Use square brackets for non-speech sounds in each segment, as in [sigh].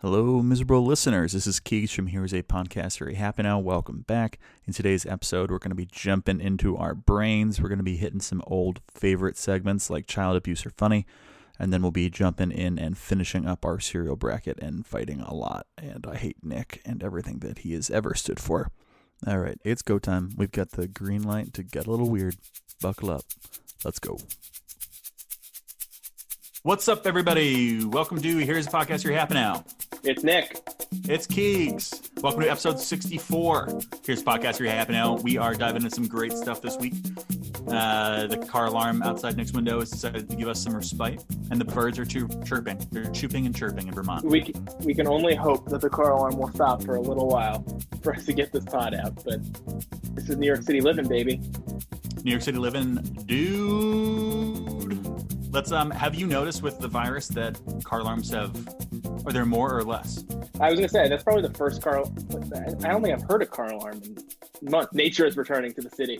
Hello, miserable listeners. This is Keeks from Here's a Podcast Very Happy Now. Welcome back. In today's episode, we're going to be jumping into our brains. We're going to be hitting some old favorite segments like child abuse or funny, and then we'll be jumping in and finishing up our cereal bracket and fighting a lot. And I hate Nick and everything that he has ever stood for. All right, it's go time. We've got the green light to get a little weird. Buckle up. Let's go. What's up, everybody? Welcome to Here's a Podcast You're Happy Now. It's Nick. It's Keegs. Welcome to episode 64. Here's Podcast Happy Now. We are diving into some great stuff this week. Uh, the car alarm outside Nick's window has decided to give us some respite, and the birds are chir- chirping. They're chooping and chirping in Vermont. We can, we can only hope that the car alarm will stop for a little while for us to get this pod out. But this is New York City living, baby. New York City living, dude. Let's um. Have you noticed with the virus that car alarms have? Are there more or less? I was gonna say that's probably the first car. I don't think I've heard a car alarm in months. Nature is returning to the city.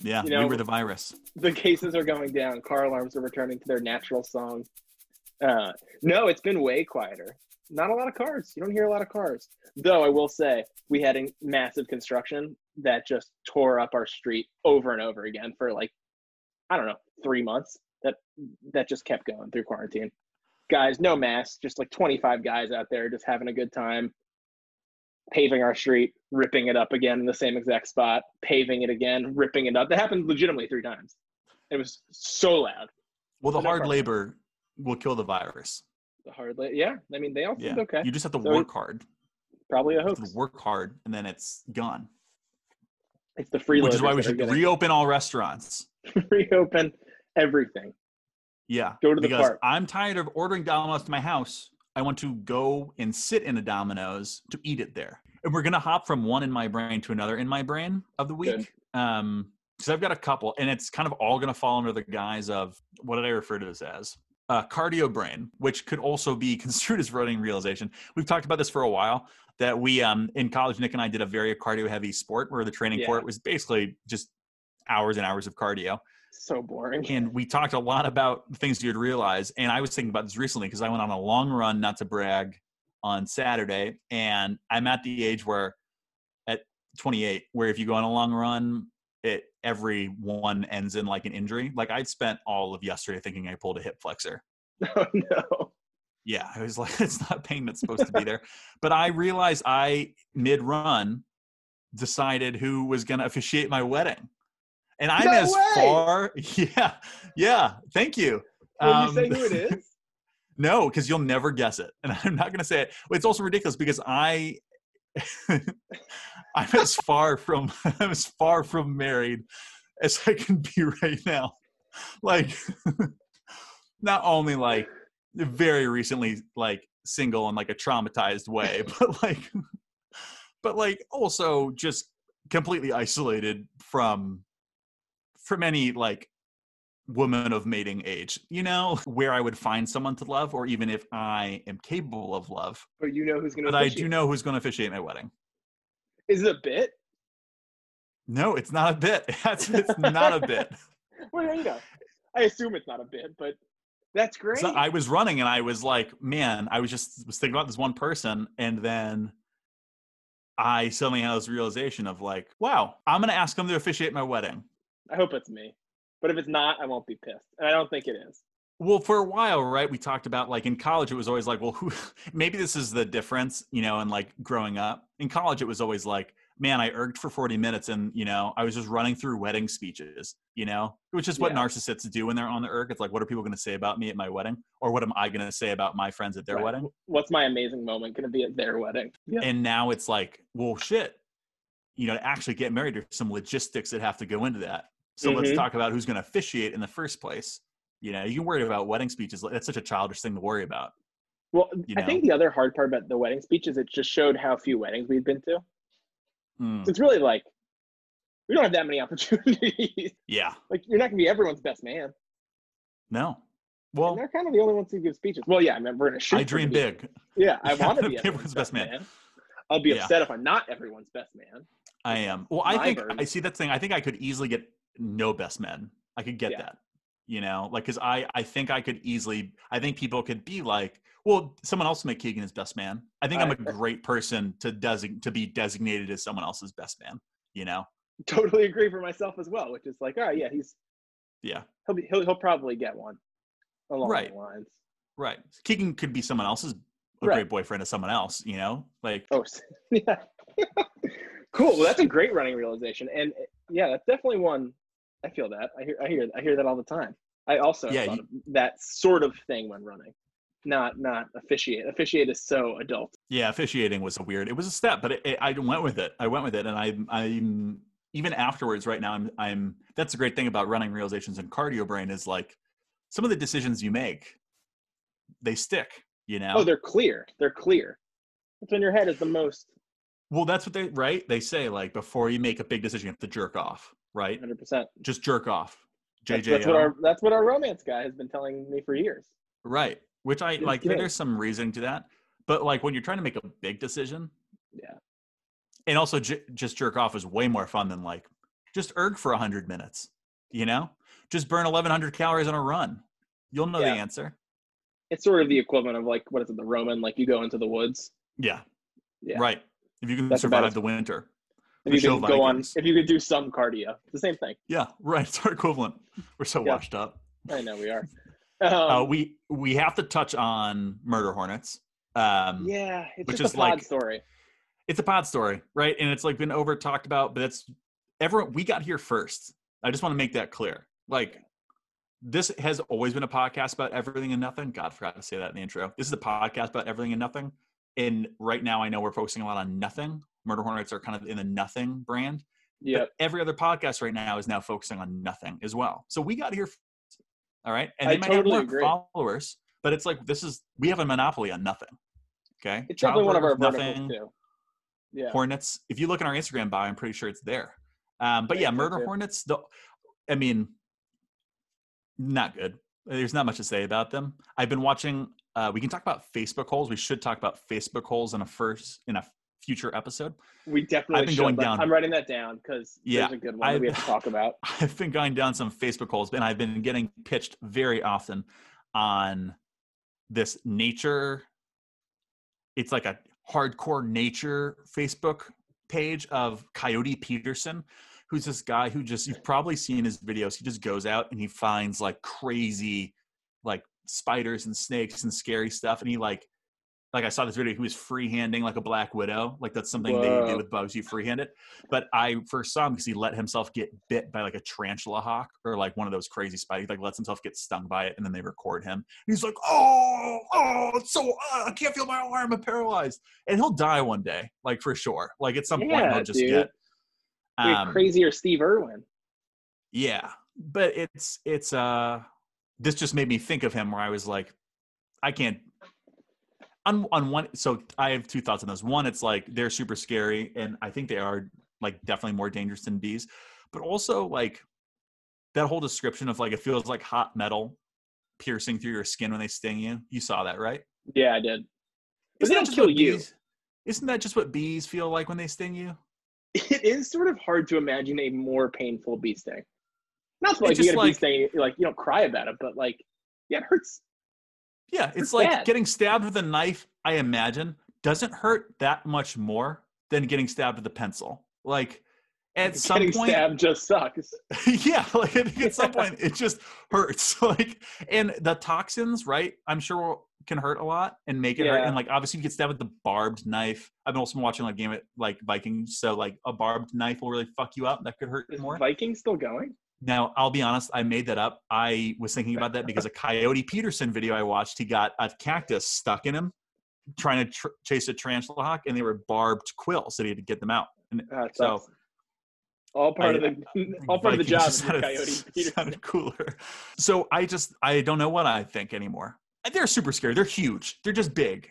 Yeah, You know- we were the virus. The cases are going down. Car alarms are returning to their natural song. Uh, no, it's been way quieter. Not a lot of cars. You don't hear a lot of cars. Though I will say we had a massive construction that just tore up our street over and over again for like I don't know three months. That that just kept going through quarantine. Guys, no masks, just like 25 guys out there just having a good time, paving our street, ripping it up again in the same exact spot, paving it again, ripping it up. That happened legitimately three times. It was so loud. Well, the hard labor will kill the virus. The hard, la- yeah. I mean, they all Yeah, okay. you just have to So- work hard. Probably a hoax. work hard, and then it's gone. It's the free. Which is why we should reopen all restaurants. [laughs] reopen everything. Yeah. Go to the because park. I'm tired of ordering Domino's to my house. I want to go and sit in a Domino's to eat it there. And we're gonna hop from one in my brain to another in my brain of the Good. week. Um, because I've got a couple, and it's kind of all gonna fall under the guise of what did I refer to this as? Uh, cardio brain, which could also be [laughs] construed as running realization. We've talked about this for a while. That we um in college, Nick and I did a very cardio heavy sport where the training Yeah. for it was basically just hours and hours of cardio So boring. and we talked a lot about things you'd realize and i was thinking about this recently because i went on a long run not to brag on saturday and i'm at the age where at 28 where if you go on a long run it every one ends in like an injury like i'd spent all of yesterday thinking i pulled a hip flexor [laughs] Oh no. yeah i was like [laughs] it's not pain that's supposed to be there but i realized i mid run decided who was going to officiate my wedding and i'm No as way! far [laughs] yeah yeah thank you Will Um, you say who it [laughs] is? no because you'll never guess it and [laughs] i'm not going to say it it's also ridiculous because i i'm as far from i'm as far from married as i can be right now like not only like very recently like single in like a traumatized way but like but like also just completely isolated from from any like woman of mating age you know where i would find someone to love or even if i am capable of love But you know who's gonna but i officiate. do know who's going to officiate my wedding Is it a bit? no it's not a bit [laughs] that's it's not a bit [laughs] Well, you know. I assume it's not a bit, but that's great. So I was running and I was like, man, I was just was thinking about this one person, and then I suddenly had this realization of like, wow, I'm gonna ask them to officiate my wedding. I hope it's me. But if it's not, I won't be pissed. And I don't think it is. Well, for a while, right? We talked about like in college, it was always like, well, who? [laughs] Maybe this is the difference, you know, and like growing up in college, it was always like, man, I erged for 40 minutes, and you know, I was just running through wedding speeches, you know, which is what Yeah. narcissists do when they're on the erg. It's like, what are people going to say about me at my wedding, or what am I going to say about my friends at their Right. wedding? What's my amazing moment going to be at their wedding? Yeah. and now it's like well shit you know to actually get married there's some logistics that have to go into that so let's Mhm. talk about who's going to officiate in the first place you know you can worry about wedding speeches that's such a childish thing to worry about Well, you I think the other hard part about the wedding speech is it just showed how few weddings we've been to. Hmm, So it's really like we don't have that many [laughs] opportunities. yeah like you're not gonna be everyone's best man. no and well they're kind of the only ones who give speeches. Well, yeah, I mean, we're gonna i dream big Yeah, I want to to be everyone's, best man. I'll be Yeah. upset if I'm not everyone's best man. i am well i think bird. i see that thing i think i could easily get no best men i could get Yeah. that you know, like because I I think I could easily I think people could be like, well, someone else make Keegan his best man. I think I, am a [laughs] great person to design to be designated as someone else's best man. You know, totally agree for myself as well. Which is like, all right, yeah, he's yeah, he'll be he'll he'll probably get one along right. the lines. Right. Keegan could be someone else's a right. great boyfriend of someone else. You know, like oh [laughs] yeah. cool. Well, that's a great running realization, and eh, yeah, that's definitely one. I feel that. I hear. I hear. I hear that all the time. I also yeah, you, that sort of thing when running. Not not officiate. Officiate is so adult. Yeah, officiating was a weird. It was a step, but it, it, I went with it. I went with it, and I I'm even afterwards. Right now, I'm I'm. That's a great thing about running realizations and cardio brain is like some of the decisions you make, they stick. You know. Oh, they're clear. They're clear. That's when your head is the most well, that's what they right. They say like before you make a big decision, you have to jerk off, right? Hundred percent. Just jerk off. JJ. That's, that's, what our that's what our romance guy has been telling me for years. Right. Which I like. There's some reason to that, but like when you're trying to make a big decision. Yeah. And also, j- just jerk off is way more fun than like just erg for hundred minutes. You know, just burn 1,100 calories on a run. You'll know yeah. the answer. It's sort of the equivalent of like what is it, the Roman? Like you go into the woods. Yeah. Yeah. Right. If you can That's survive the winter. If you can go on, if you could do some cardio, it's the same thing. Yeah, right. [laughs] It's our equivalent. We're so yeah. washed up. I know we are. [laughs] Uh, um, uh, we we have to touch on murder hornets. Um, yeah, it's which just is a pod like, story. It's a pod story, right? And it's like been over talked about, but it's everyone. We got here first. I just want to make that clear. Like this has always been a podcast about everything and nothing. God, I forgot to say that in the intro. This is a podcast about everything and nothing and right now I know we're focusing a lot on nothing. Murder Hornets are kind of in the nothing brand. Yeah. Every other podcast right now is now focusing on nothing as well. So we got here. All right. And they I might totally have more agree. followers, but it's like this is we have a monopoly on nothing. Okay. It's definitely one of our nothing, too. Yeah. Hornets. If you look in our Instagram bio, I'm pretty sure it's there. Um, but yeah, Murder Hornets, the I mean, not good. There's not much to say about them. I've been watching uh, we can talk about Facebook holes. We should talk about Facebook holes in a first in a future episode. We definitely. I've been should, going down. I'm writing that down because yeah, there's a good one I've, we have to talk about. [laughs] I've been going down some Facebook holes, and I've been getting pitched very often on this nature. It's like a hardcore nature Facebook page of Coyote Peterson, who's this guy who just you've probably seen his videos. He just goes out and he finds like crazy, like spiders and snakes and scary stuff and he like like I saw this video, he was freehanding like a black widow. Like that's something Whoa. they do with bugs, you freehand it. But I first saw him because he let himself get bit by like a tarantula hawk or like one of those crazy spiders. Like lets himself get stung by it, and then they record him. And he's like, "Oh, oh, it's so uh, I can't feel my arm, I'm paralyzed." And he'll die one day, like for sure. Like at some yeah, point, he'll just dude. get um, crazier Steve Irwin. Yeah, but it's it's uh this just made me think of him where I was like, I can't. On on one, so I have two thoughts on this. One, it's like they're super scary, and I think they are like definitely more dangerous than bees. But also like that whole description of like it feels like hot metal piercing through your skin when they sting you. You saw that, right? Yeah, I did. But Isn't they don't kill you. Bees, isn't that just what bees feel like when they sting you? It is sort of hard to imagine a more painful bee sting. Not like you get a like, bee sting, like you don't cry about it, but like, yeah, it hurts. Yeah, it's, like getting stabbed with a knife. I imagine doesn't hurt that much more than getting stabbed with a pencil. Like at [laughs] some getting point, stabbed just sucks. [laughs] yeah, like at some point it just hurts. [laughs] Like and the toxins, right? I'm sure can hurt a lot and make it yeah. hurt. And like obviously, you get stabbed with the barbed knife. I've been also watching like game it like Vikings, so like a barbed knife will really fuck you up. That could hurt Is more. Vikings still going? Now, I'll be honest, I made that up. I was thinking about that because a Coyote Peterson video I watched, he got a cactus stuck in him trying to tr- chase a tarantula hawk, and they were barbed quills, so he had to get them out. And uh, so, all part I, of the all part of the job. Sounded, Coyote Peterson. sounded cooler. So I just I don't know what I think anymore. They're super scary. They're huge. They're just big.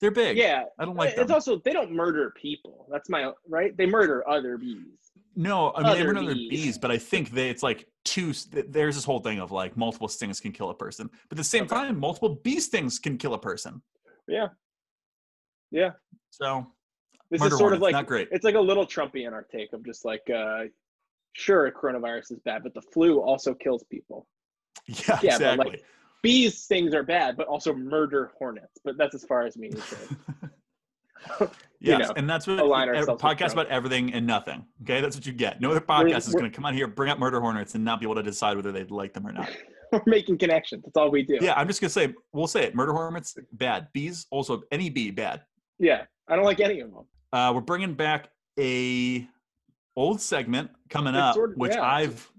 They're big. Yeah, I don't like. It's them. also they don't murder people. That's my right. They murder other bees. No, I mean other bees. bees, but I think they it's like two. There's this whole thing of like multiple stings can kill a person, but at the same okay. time, multiple bee stings can kill a person. Yeah. Yeah. So this is sort of like not great. It's like a little Trumpian our take of just like, uh, sure, coronavirus is bad, but the flu also kills people. Yeah, Yeah, but, exactly. like, Bees stings are bad, but also murder hornets. But that's as far as me. [laughs] is concerned. you know, and that's what align ourselves podcast about everything and nothing. Okay, that's what you get. No other podcast is we're- going to come out here, bring up murder hornets, and not be able to decide whether they like them or not. [laughs] We're making connections. That's all we do. Yeah, I'm just gonna say we'll say it. Murder hornets bad. Bees also any bee bad. Yeah. I don't like any of them. Uh, we're bringing back a old segment coming It's up, sort of- which yeah. I've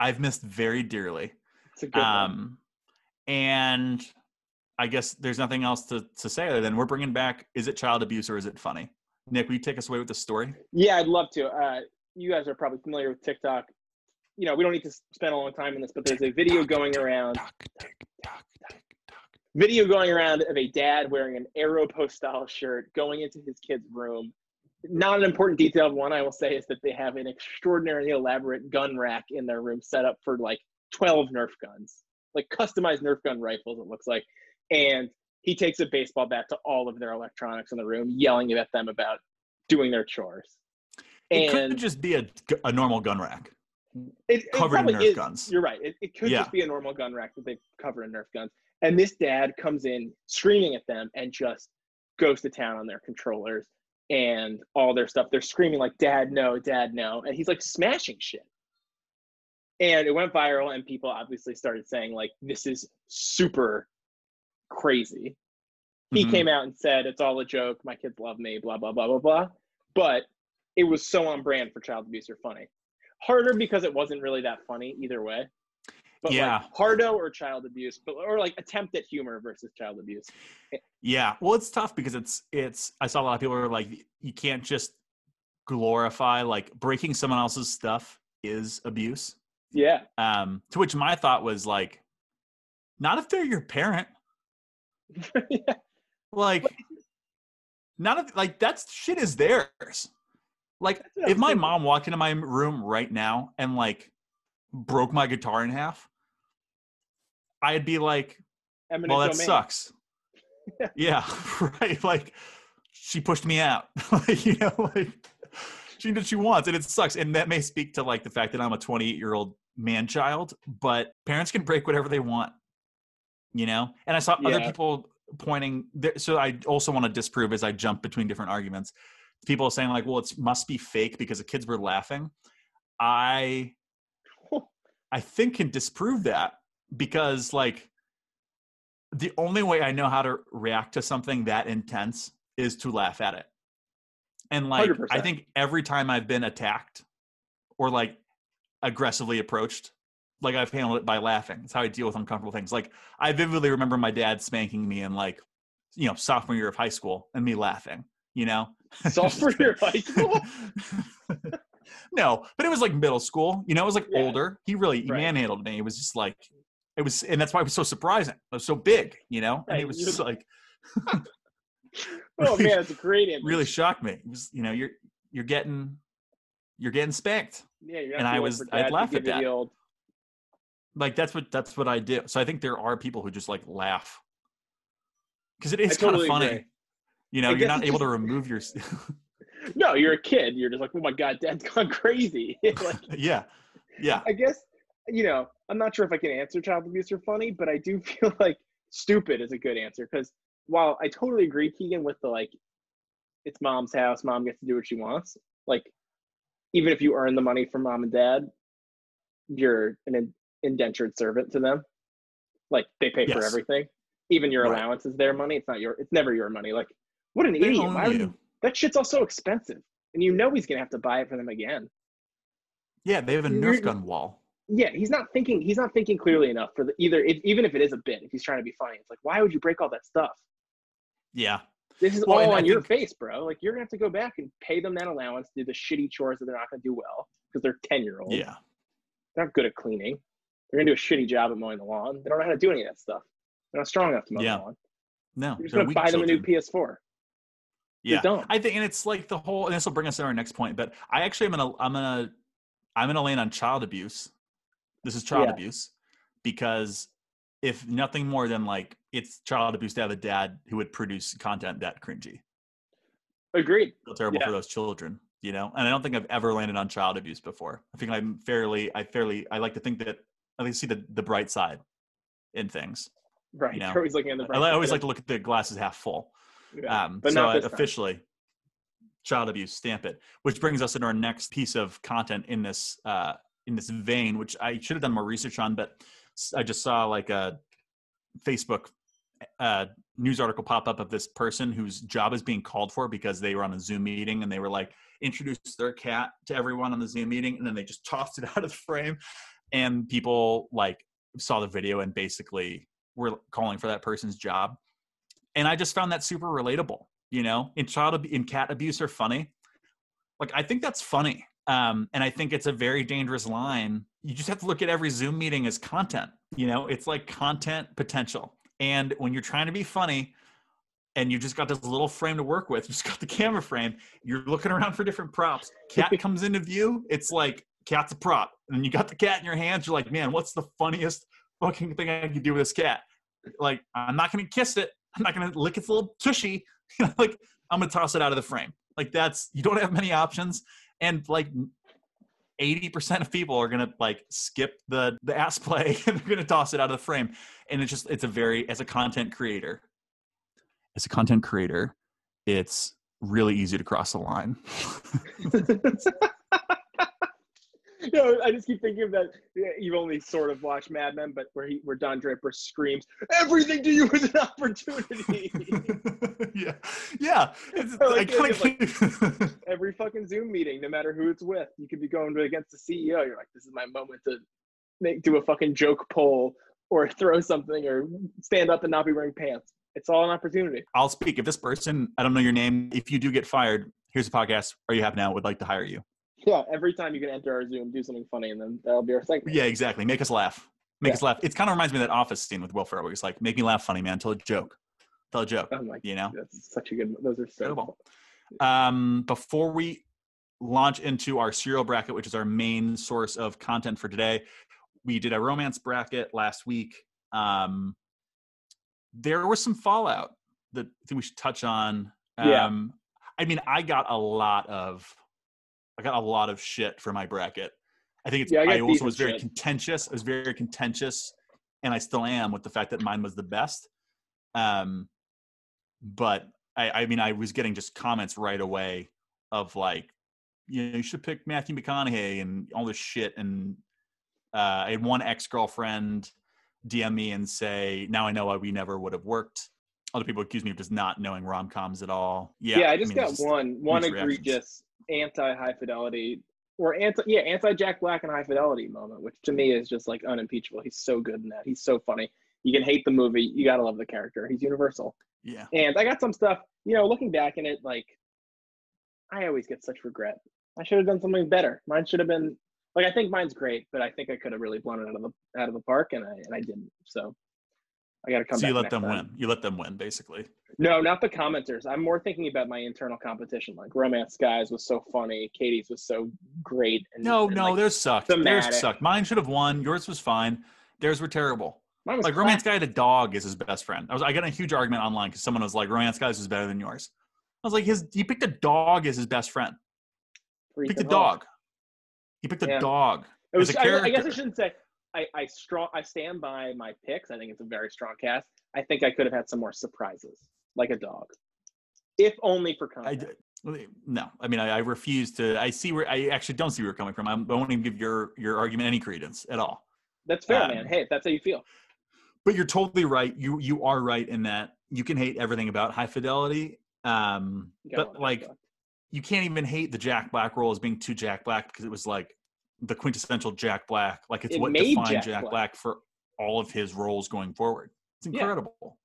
I've missed very dearly. It's a good one. Um, and I guess there's nothing else to to say other than we're bringing back. Is it child abuse or is it funny? Nick, will you take us away with the story? Yeah, I'd love to. Uh, you guys are probably familiar with TikTok. You know, we don't need to spend a long time on this, but there's a video going around, video going around of a dad wearing an Aeropostale shirt going into his kid's room. Not an important detail one I will say is that they have an extraordinarily elaborate gun rack in their room set up for like 12 Nerf guns, like customized Nerf gun rifles, it looks like. And he takes a baseball bat to all of their electronics in the room, yelling at them about doing their chores. It And could just be a, a normal gun rack. it, it covered in Nerf is- guns. You're right. It, it could Yeah. just be a normal gun rack that they cover in Nerf guns. And this dad comes in screaming at them and just goes to town on their controllers and all their stuff. They're screaming like, "Dad, no! Dad, no!" And he's like smashing shit. And it went viral, and people obviously started saying like, "This is super crazy." He Mhm. came out and said, "It's all a joke. My kids love me." Blah blah blah blah blah. But it was so on brand for child abuse or funny. Harder because it wasn't really that funny either way. But Yeah. like hardo or child abuse, but or like attempt at humor versus child abuse. Yeah, well, it's tough because it's it's. I saw a lot of people are like, you can't just glorify like breaking someone else's stuff is abuse. Yeah. Um, to which my thought was like, not if they're your parent. [laughs] yeah. Like, none of like that's shit is theirs. Like, That's what I if my thinking. mom walked into my room right now and like broke my guitar in half, I'd be like, Eminent well, that domain. sucks. [laughs] yeah, [laughs] right. Like, she pushed me out. like, you know, like she did what she wants, and it sucks. And that may speak to like the fact that I'm a 28 year old man child, but parents can break whatever they want. You know, and I saw other people pointing. There, so I also want to disprove as I jump between different arguments. People saying like, "Well, it must be fake because the kids were laughing." I, [laughs] I think can disprove that because like the only way I know how to react to something that intense is to laugh at it. And like I 100%. think every time I've been attacked or like aggressively approached, like I've handled it by laughing. It's how I deal with uncomfortable things. Like I vividly remember my dad spanking me in like, you know, sophomore year of high school and me laughing, you know? [laughs] Sophomore year of high school? [laughs] no, but it was like middle school. You know, it was like Yeah. older. He really he Right. manhandled me. It was just like it was, and that's why it was so surprising. It was so big, you know, and it was just like [laughs] Oh Really- man, it's a great image. really shocked me. It was, you know, you're you're getting you're getting spanked. Yeah, you're and I was- I'd laugh at that. Old, Like that's what that's what I do. So I think there are people who just like laugh because it is totally kind of funny. agree. You know, you're not able to [laughs] remove your. [laughs] no, you're a kid. You're just like, oh my god, dad's [laughs] gone crazy. like, yeah, yeah, I guess you know, I'm not sure if I can answer child abuse or funny, but I do feel like stupid is a good answer because while I totally agree, Keegan, with the like, it's mom's house, mom gets to do what she wants. Like, even if you earn the money from mom and dad, you're an indentured servant to them. Like they pay for everything. Even your Right. allowance is their money. It's not your. It's never your money. Like, what an They idiot! Why would you. you? That shit's all so expensive, and you know he's gonna have to buy it for them again. yeah. They have a Nerf gun wall. yeah, he's not thinking. He's not thinking clearly enough for the either. If, even if it is a bit, if he's trying to be funny, it's like, why would you break all that stuff? Yeah, This is Well, all I on your think- face, bro. Like you're gonna have to go back and pay them that allowance, do the shitty chores that they're not gonna do well because they're ten year olds. yeah. they're not good at cleaning. They're gonna do a shitty job at mowing the lawn. They don't know how to do any of that stuff. They're not strong enough to mow Yeah. the lawn. No, You're just gonna buy them a new. PS4. They're Yeah, dumb. I think, and it's like the whole. And this will bring us to our next point. But I actually am gonna, I'm gonna, I'm gonna land on child abuse. This is child Yeah. abuse because if nothing more than like it's child abuse to have a dad who would produce content that cringy, Agreed. feel terrible Yeah. for those children. You know, and I don't think I've ever landed on child abuse before. I think I'm fairly, I fairly, I like to think that I like to see the the bright side in things. Right. You [laughs] know, always looking at the I, bright I always side. like to look at the glasses half full. Yeah. Um, but so not I officially, child abuse, stamp it. Which brings us into our next piece of content in this uh, in this vein, which I should have done more research on, but I just saw like a Facebook uh, news article pop up of this person whose job is being called for because they were on a Zoom meeting and they were like introduced their cat to everyone on the Zoom meeting and then they just tossed it [laughs] out of the frame and people like saw the video and basically were calling for that person's job. And i just found that super relatable you know? In child ab- in cat abuse are funny. Like i think that's funny um, and i think it's a very dangerous line. You just have to look at every zoom meeting as content you know? It's like content potential. And when you're trying to be funny and you just got this little frame to work with you [laughs] just got the camera frame you're looking around for different props. Cat [laughs] comes into view it's like cat's a prop. And you got the cat in your hands you're like man what's the funniest fucking thing i can do with this cat? Like i'm not gonna kiss it. I'm not gonna lick its little tushy. [laughs] Like i'm gonna toss it out of the frame. Like that's you don't have many options. And like 80% of people are gonna like skip the the ass play [laughs] and they're gonna toss it out of the frame. And it's just it's a very as a content creator as a content creator it's really easy to cross the line [laughs] [laughs] you know, I just keep thinking of that. You've only sort of watched Mad Men, but where he, where Don Draper screams, "Everything to you is an opportunity." [laughs] yeah yeah it's, [laughs] I I like idea Every fucking Zoom meeting, no matter who it's with, you could be going against the CEO. You're like, "This is my moment to make do a fucking joke poll or throw something or stand up and not be wearing pants." It's all an opportunity. I'll speak. If this person, I don't know your name, if you do get fired, here's a podcast. Are you happy now? Would like to hire you. Yeah, every time you can enter our Zoom, do something funny, and then that'll be our segment. Yeah, exactly. Make us laugh. Make Yeah. us laugh. It kind of reminds me of that office scene with Will Ferrell where he's like, make me laugh funny, man. Tell a joke. Tell a joke. Oh my, You know? that's such a good. Those are so. Incredible. Um, before we launch into our cereal bracket, which is our main source of content for today, we did a romance bracket last week. Um, there was some fallout that I think we should touch on. Yeah. Um, I mean, I got a lot of, I got a lot of shit for my bracket. I think it's. Yeah, I I, also was very shit. contentious. I was very contentious, and I still am with the fact that mine was the best. Um, but I, I mean, I was getting just comments right away of like, you know, you should pick Matthew McConaughey and all this shit. And uh, I had one ex girlfriend DM me and say, "Now I know why we never would have worked." Other people accuse me of just not knowing rom coms at all. Yeah, Yeah, I just mean, got it's one one egregious anti high fidelity or anti yeah anti Jack Black and high fidelity moment, which to me is just like unimpeachable. He's so good in that. He's so funny. You can hate the movie, you gotta love the character. He's universal. Yeah, And I got some stuff, you know, looking back in it, like I always get such regret. I should have done something better. Mine should have been like I think mine's great, but I think I could have really blown it out of the out of the park, and I and I didn't. So I got to come. so you let them time. win. You let them win, basically. No, not the commenters. I'm more thinking about my internal competition. Like Romance Guys was so funny, Katie's was so great. And, No, and, no, like, theirs sucked. Theirs thematic. sucked. Mine should have won. Yours was fine. Theirs were terrible. mine was like crap. romance guy had a dog as his best friend. I was I got a huge argument online because someone was like, romance guys is better than yours. I was like, his he picked a dog as his best friend. He picked a dog. He picked a Yeah. dog. It was, as a I, I guess I shouldn't say. I, I strong. I stand by my picks. I think it's a very strong cast. I think I could have had some more surprises, like a dog, if only for I content. d- no. I mean, I, I refuse to. I see where I actually don't see where you're coming from. I'm, I won't even give your your argument any credence at all. That's fair, um, man. Hey, if that's how you feel. But you're totally right. You you are right in that you can hate everything about high fidelity. Um, but like you can't even hate the Jack Black role as being too Jack Black because it was like the quintessential Jack Black. Like it's It what defined Jack Black. Black. for all of his roles going forward. It's incredible.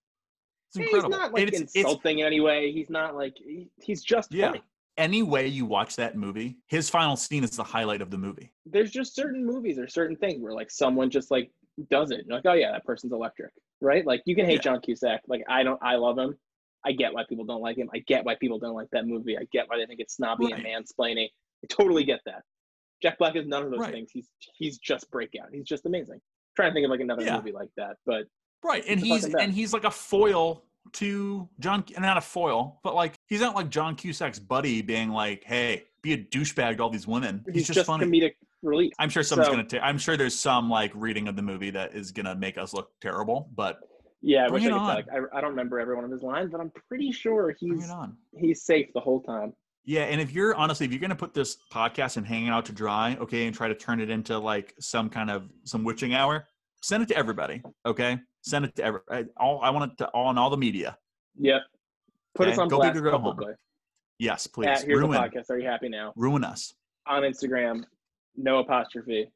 It's incredible. He's not like And it's, it's insulting in any way. He's not like he, he's just Yeah. funny. any way you watch that movie, his final scene is the highlight of the movie. There's just certain movies or certain things where like someone just like does it. You're like, oh yeah, that person's electric, right? Like you can hate Yeah. John Cusack. Like I don't, I love him. I get why people don't like him. I get why people don't like that movie. I get why they think it's snobby and Right. mansplaining. I totally get that. Jack Black is none of those Right. things. He's he's just breakout. He's just amazing. trying to think of like another Yeah. movie like that, but Right, and he's and he's like a foil to John, and not a foil, but like he's not like John Cusack's buddy, being like, "Hey, be a douchebag to all these women." He's, he's, just, just funny. comedic. release. I'm sure someone's So- gonna. ta- I'm sure there's some like reading of the movie that is gonna make us look terrible, but Yeah, I Bring wish I it could on. Like, I, I don't remember every one of his lines, but I'm pretty sure he's it he's safe the whole time. Yeah, and if you're honestly, if you're gonna put this podcast and hanging out to dry, okay, and try to turn it into like some kind of some witching hour, send it to everybody, okay? Send it to every. I, all I want it to all on all the media. Yep. Put us Okay, on go big blast or go home. publicly. Yes, please. At here's ruin, the podcast. Are you happy now? ruin us. On Instagram, no apostrophe,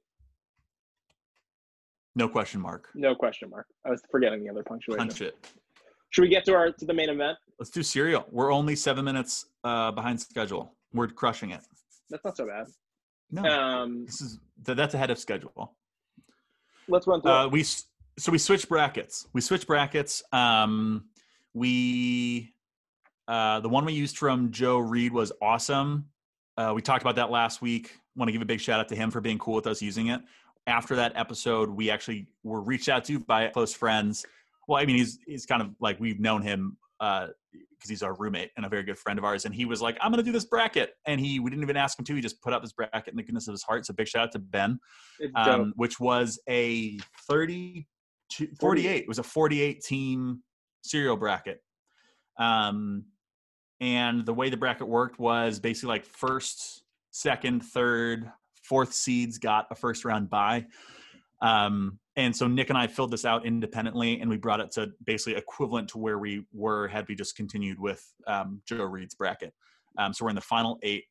No question mark. no question mark. I was forgetting the other punctuation. Punch it. Should we get to our to the main event? Let's do cereal. We're only seven minutes uh, behind schedule. We're crushing it. That's not so bad. No, Um, this is that's ahead of schedule. let's run through. Uh, we so we switched brackets. We switched brackets. Um, we uh, the one we used from Joe Reed was awesome. Uh, we talked about that last week. Want to give a big shout out to him for being cool with us using it. After that episode, we actually were reached out to by close friends. Well, I mean, he's he's kind of like we've known him because he's our roommate and a very good friend of ours. And he was like, "I'm going to do this bracket," and he we didn't even ask him to. He just put up his bracket in the goodness of his heart. So big shout out to Ben um, which was a 30 48 it was a 48 team cereal bracket. Um, and the way the bracket worked was basically like first second third fourth seeds got a first round bye. Um, and so nick and i filled this out independently and we brought it to basically equivalent to where we were had we just continued with um, joe reed's bracket. Um, so we're in the final eight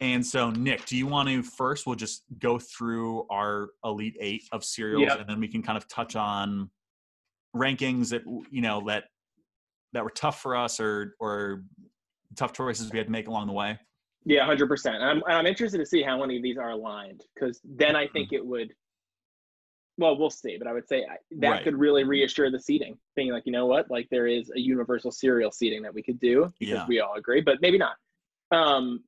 and so, Nick, do you want to first? We'll just go through our elite eight of cereals, Yep. and then we can kind of touch on rankings that you know that that were tough for us, or or tough choices we had to make along the way. Yeah, hundred percent. I'm I'm interested to see how many of these are aligned because then I think it would. Well, we'll see, but I would say that Right. could really reassure the seating, being like, you know what, like there is a universal cereal seating that we could do because Yeah. we all agree, but maybe not. Um,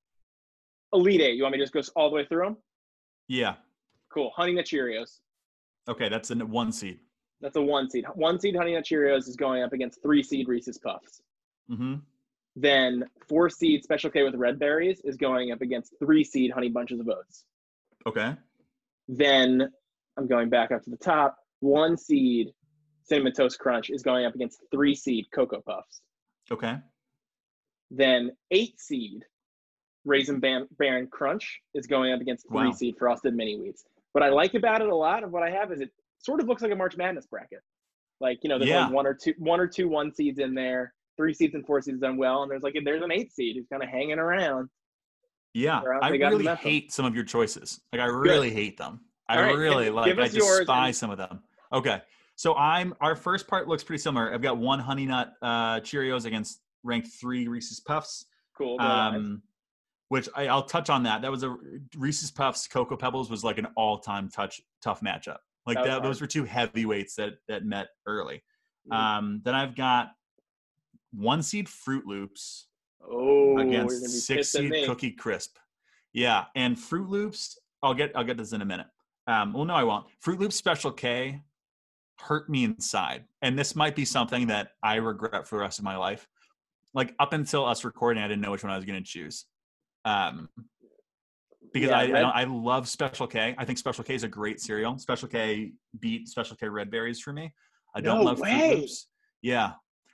Elite Eight. You want me to just go all the way through them? Yeah. Cool. Honey Nut Cheerios. Okay, that's a one seed. That's a one seed. One seed Honey Nut Cheerios is going up against three seed Reese's Puffs. hmm Then four seed Special K with red berries is going up against three seed Honey Bunches of Oats. Okay. Then I'm going back up to the top. One seed Cinnamon Toast Crunch is going up against three seed Cocoa Puffs. Okay. Then eight seed Raisin Ban- Bran Crunch is going up against three Wow. seed Frosted Mini Wheats. What I like about it a lot of what I have is it sort of looks like a March Madness bracket. Like you know, there's Yeah. like one or two, one or two one seeds in there, three seeds and four seeds done well, and there's like there's an eight seed who's kind of hanging around. Yeah, I really hate some of your choices. Like I really hate them. I right, really like. I despise and- some of them. Okay, so I'm our first part looks pretty similar. I've got one Honey Nut uh, Cheerios against ranked three Reese's Puffs. Cool. um, which I, I'll touch on that. That was a Reese's Puffs Cocoa Pebbles was like an all time touch tough matchup. Like That that, those were two heavyweights that that met early. Mhm. Um, then I've got one seed Froot Loops oh, you're gonna be against six seed. Cookie Crisp. Yeah, and Froot Loops. I'll get I'll get this in a minute. Um, well, no, I won't. Froot Loops Special K hurt me inside, and this might be something that I regret for the rest of my life. Like up until us recording, I didn't know which one I was going to choose. Um, because Yeah, I, I, red- don't, I love Special K. I think Special K is a great cereal. Special K beat Special K Red Berries for me. I don't No love way. Froot Loops. Yeah.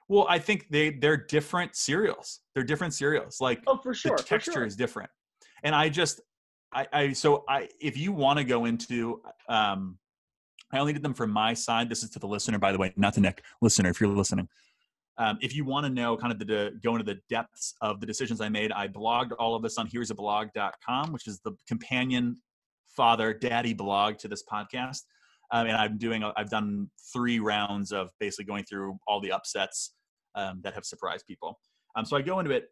Well, I think they they're different cereals. They're different cereals. Like Oh, for sure. the for texture sure. is different and i just i i so i if you want to go into um i only did them from my side this is to the listener by the way not to nick listener if you're listening um, if you want to know kind of the, the go into the depths of the decisions i made i blogged all of this on here's a blog.com which is the companion father daddy blog to this podcast um, and i'm doing I've done three rounds of basically going through all the upsets um, that have surprised people um, so i go into it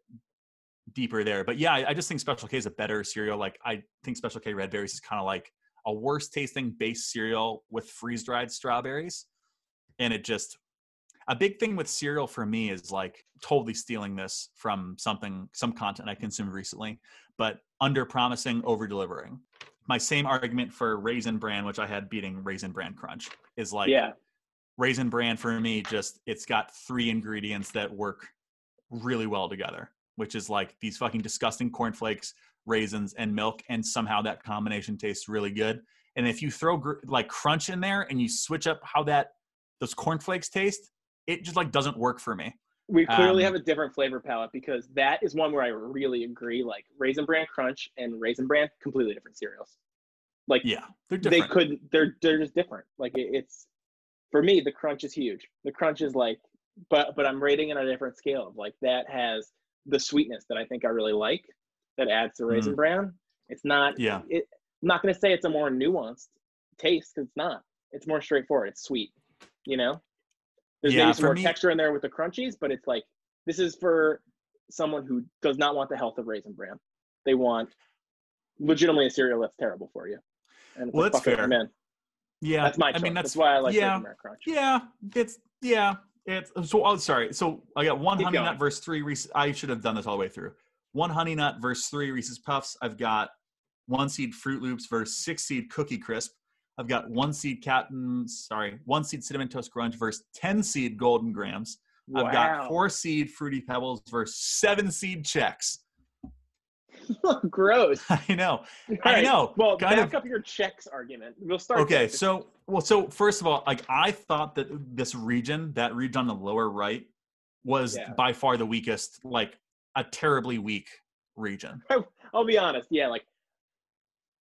deeper there. But yeah, I, I just think Special K is a better cereal. Like I think Special K Red Berries is kind of like a worse tasting base cereal with freeze dried strawberries, and it just a big thing with cereal for me is like totally stealing this from something some content I consumed recently, but under promising, over delivering. My same argument for Raisin Bran, which I had beating Raisin Bran Crunch, is like yeah. Raisin Bran for me just it's got three ingredients that work really well together, which is like these fucking disgusting cornflakes, raisins and milk and somehow that combination tastes really good and if you throw gr- like crunch in there and you switch up how that those cornflakes taste it just like doesn't work for me We clearly Um, have a different flavor palette because that is one where I really agree. Like Raisin Bran Crunch and Raisin Bran, completely different cereals. Like yeah they're they couldn't. They're they're just different. Like it, it's for me, the Crunch is huge. The Crunch is like, but but I'm rating it on a different scale. Of like that has the sweetness that I think I really like. That adds to Raisin Bran. It's not. Mm. yeah It, I'm not going to say it's a more nuanced taste 'cause it's not. It's more straightforward. It's sweet. You know. There's Yeah, maybe some more me- texture in there with the crunchies, but it's like this is for someone who does not want the health of Raisin Bran. They want legitimately a cereal that's terrible for you. And it's Well, like, that's it, fair. Yeah That's my i mean that's, that's why I like yeah. Raisin Bran Crunch. Yeah, it's yeah, it's so. Oh, sorry. So I got one Keep honey going. nut versus three Reese's. I should have done this all the way through. One honey nut versus three Reese's Puffs. I've got one seed Froot Loops versus six seed Cookie Crisp. I've got one seed Captain. Sorry, one seed Cinnamon Toast Crunch versus ten seed Golden Grahams. I've got four seed Fruity Pebbles versus seven seed Chex. [laughs] Gross. [laughs] I know. All I know. Well, Kind back of- up your Chex argument. We'll start. Okay, so well, so first of all, like I thought that this region, that region on the lower right, was Yeah. by far the weakest, like a terribly weak region. [laughs] I'll be honest. Yeah, like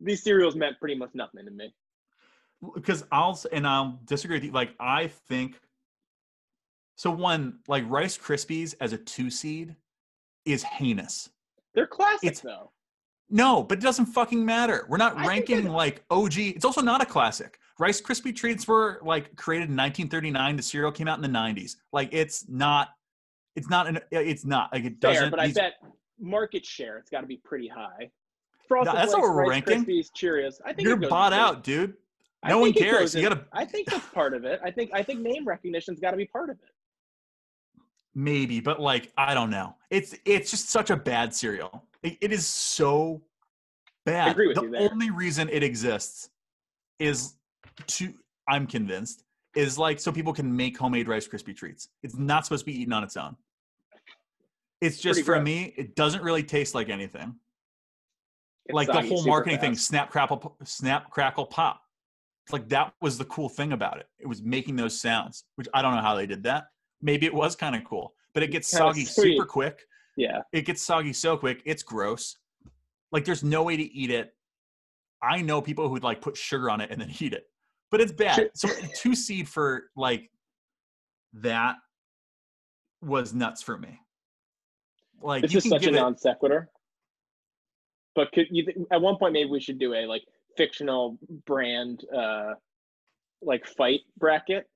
these cereals meant pretty much nothing to me. Because I'll and I'll disagree with you. Like I think so. One like Rice Krispies as a two seed is heinous. They're classic It's- though. No, but it doesn't fucking matter. We're not I ranking like OG. It's also not a classic. Rice Krispie treats were like created in 1939. The cereal came out in the 90s. Like it's not. It's not an. It's not like it Fair, doesn't. but I bet market share it's got to be pretty high. Frosted that's Flakes, what we're Rice ranking. Krispies, Cheerios. I think you're bought out, dude. I No one cares. You gotta [laughs] I think that's part of it. I think I think name recognition's got to be part of it. maybe, but like I don't know. It's it's just such a bad cereal. It- it is so bad. agree with the only reason it exists is to I'm convinced is like so people can make homemade Rice Krispie treats. It's not supposed to be eaten on its own. It's just for me, it doesn't really taste like anything. It's like the whole marketing thing, snap crackle, snap crackle pop. Like that was the cool thing about it. It was making those sounds, which I don't know how they did that. Maybe it was kind of cool, but it gets Kinda soggy sweet. super quick. Yeah, It gets soggy so quick. It's gross. Like there's no way to eat it. I know people who'd like put sugar on it and then [laughs] eat it, but it's bad. So two seed for like that was nuts for me. Like this you is can such a non sequitur. But could you th- at one point maybe we should do a like fictional brand uh like fight bracket?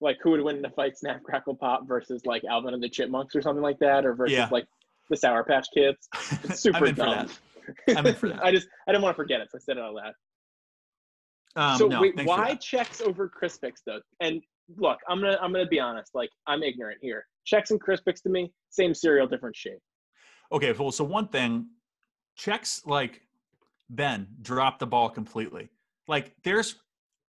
Like who would win in a fight, Snap Crackle Pop versus like Alvin and the Chipmunks or something like that, or versus Yeah. like the Sour Patch Kids? [laughs] It's super I'm in for dumb. that. I'm in for that. [laughs] I just I didn't want to forget it, so I said it out loud. Um, so no, wait, why Chex over Crispix though? And look, I'm gonna I'm gonna be honest. Like I'm ignorant here. Chex and Crispix to me, same cereal, different shape. Okay, well, so one thing, Chex like Ben dropped the ball completely. Like there's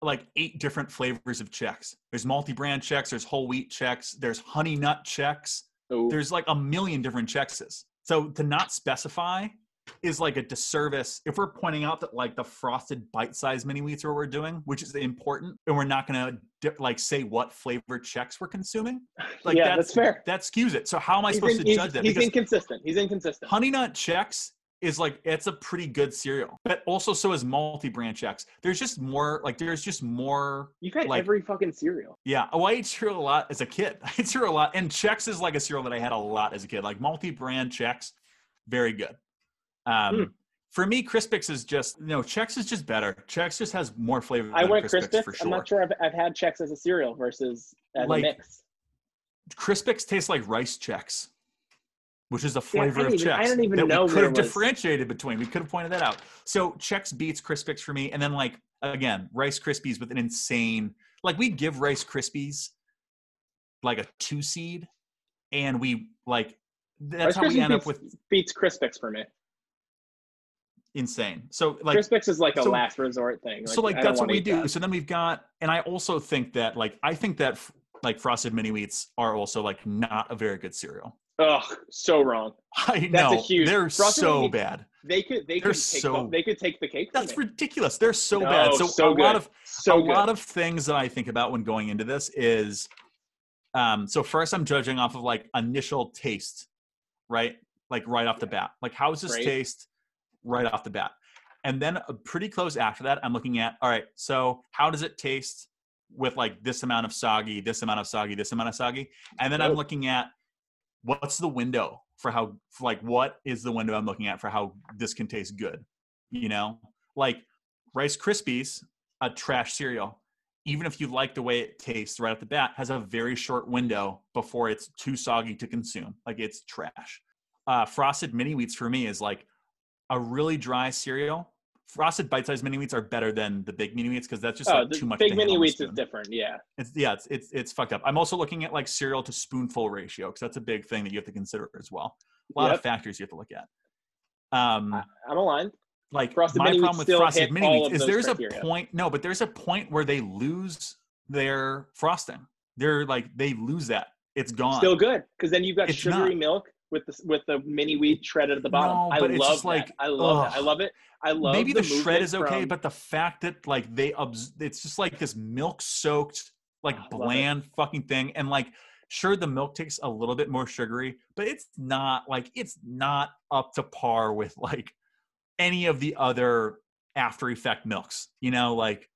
like eight different flavors of Chex. There's multi-brand Chex. There's whole wheat Chex. There's honey nut Chex. Oh, There's like a million different Chexes. So to not specify is like a disservice if we're pointing out that like the frosted bite-sized mini wheats are what we're doing, which is important, and we're not going to like say what flavor Chex we're consuming. [laughs] Like yeah, that's, fair. That skews it. So how am I He's, supposed in- to judge that? he's Because inconsistent. He's inconsistent. Honey Nut Chex is like it's a pretty good cereal, but also so is multi-brand Chex. There's just more like there's just more. You've had like- every fucking cereal. Yeah, oh, I ate cereal a lot as a kid. [laughs] I ate cereal a lot, and Chex is like a cereal that I had a lot as a kid. Like multi-brand Chex, very good. Um, Hmm. For me, Crispix is just you no. Chex is just better. Chex just has more flavor. I went Crispix, Crispix. for I'm not sure I've, I've had Chex as a cereal versus as Like, a mix. Crispix tastes like rice Chex, which is Yeah, flavor of didn't even- Chex. I didn't even that know we could have differentiated between. We could have pointed that out. So Chex beats Crispix for me, and then like again, Rice Krispies with an insane like we give Rice Krispies like a two seed, and we like that's Rice how we Krispies end up with beats Crispix for me. insane. So like Crispix is like a so- last resort thing. so like I that's what we do that. so then we've got and i also think that like i think that like frosted mini wheats are also like not a very good cereal Ugh, so wrong. i That's a know huge- they're so bad they could they They're could take so- the, they could take the cake. That's ridiculous. They're so No, bad. So, so a good. lot of so a good. lot of things that I think about when going into this is um so first I'm judging off of like initial taste, right? Like right off the bat. Like how's this Great. taste right off the bat? And then uh, pretty close after that, I'm looking at all right, so how does it taste with like this amount of soggy, this amount of soggy, this amount of soggy? And then I'm looking at what's the window for how like what is the window I'm looking at for how this can taste good? You know? Like Rice Krispies, a trash cereal, even if you like the way it tastes right off the bat, has a very short window before it's too soggy to consume. Like it's trash. Uh, Frosted Mini Wheats for me is like a really dry cereal. Frosted bite-sized mini wheats are better than the big mini wheats because that's just oh, like too much. big mini wheats is different. Yeah. It's yeah, it's it's it's fucked up. I'm also looking at like cereal to spoonful ratio because that's a big thing that you have to consider as well. A lot of factors you have to look at. Um, I, I'm aligned. like Frosted my problem with frosted mini wheats is there's criteria. a point. No, but there's a point where they lose their frosting. They're like they lose that. It's gone. Still good because then you've got It's sugary not. milk with the with the mini wheat shredded at the bottom. No, I love like, I love it. I love it. I love Maybe the, the, shred is okay, from- but the fact that like they it's just like this milk soaked, like Oh, I love it. bland fucking thing. And like sure the milk tastes a little bit more sugary, but it's not like it's not up to par with like any of the other after effect milks. You know, like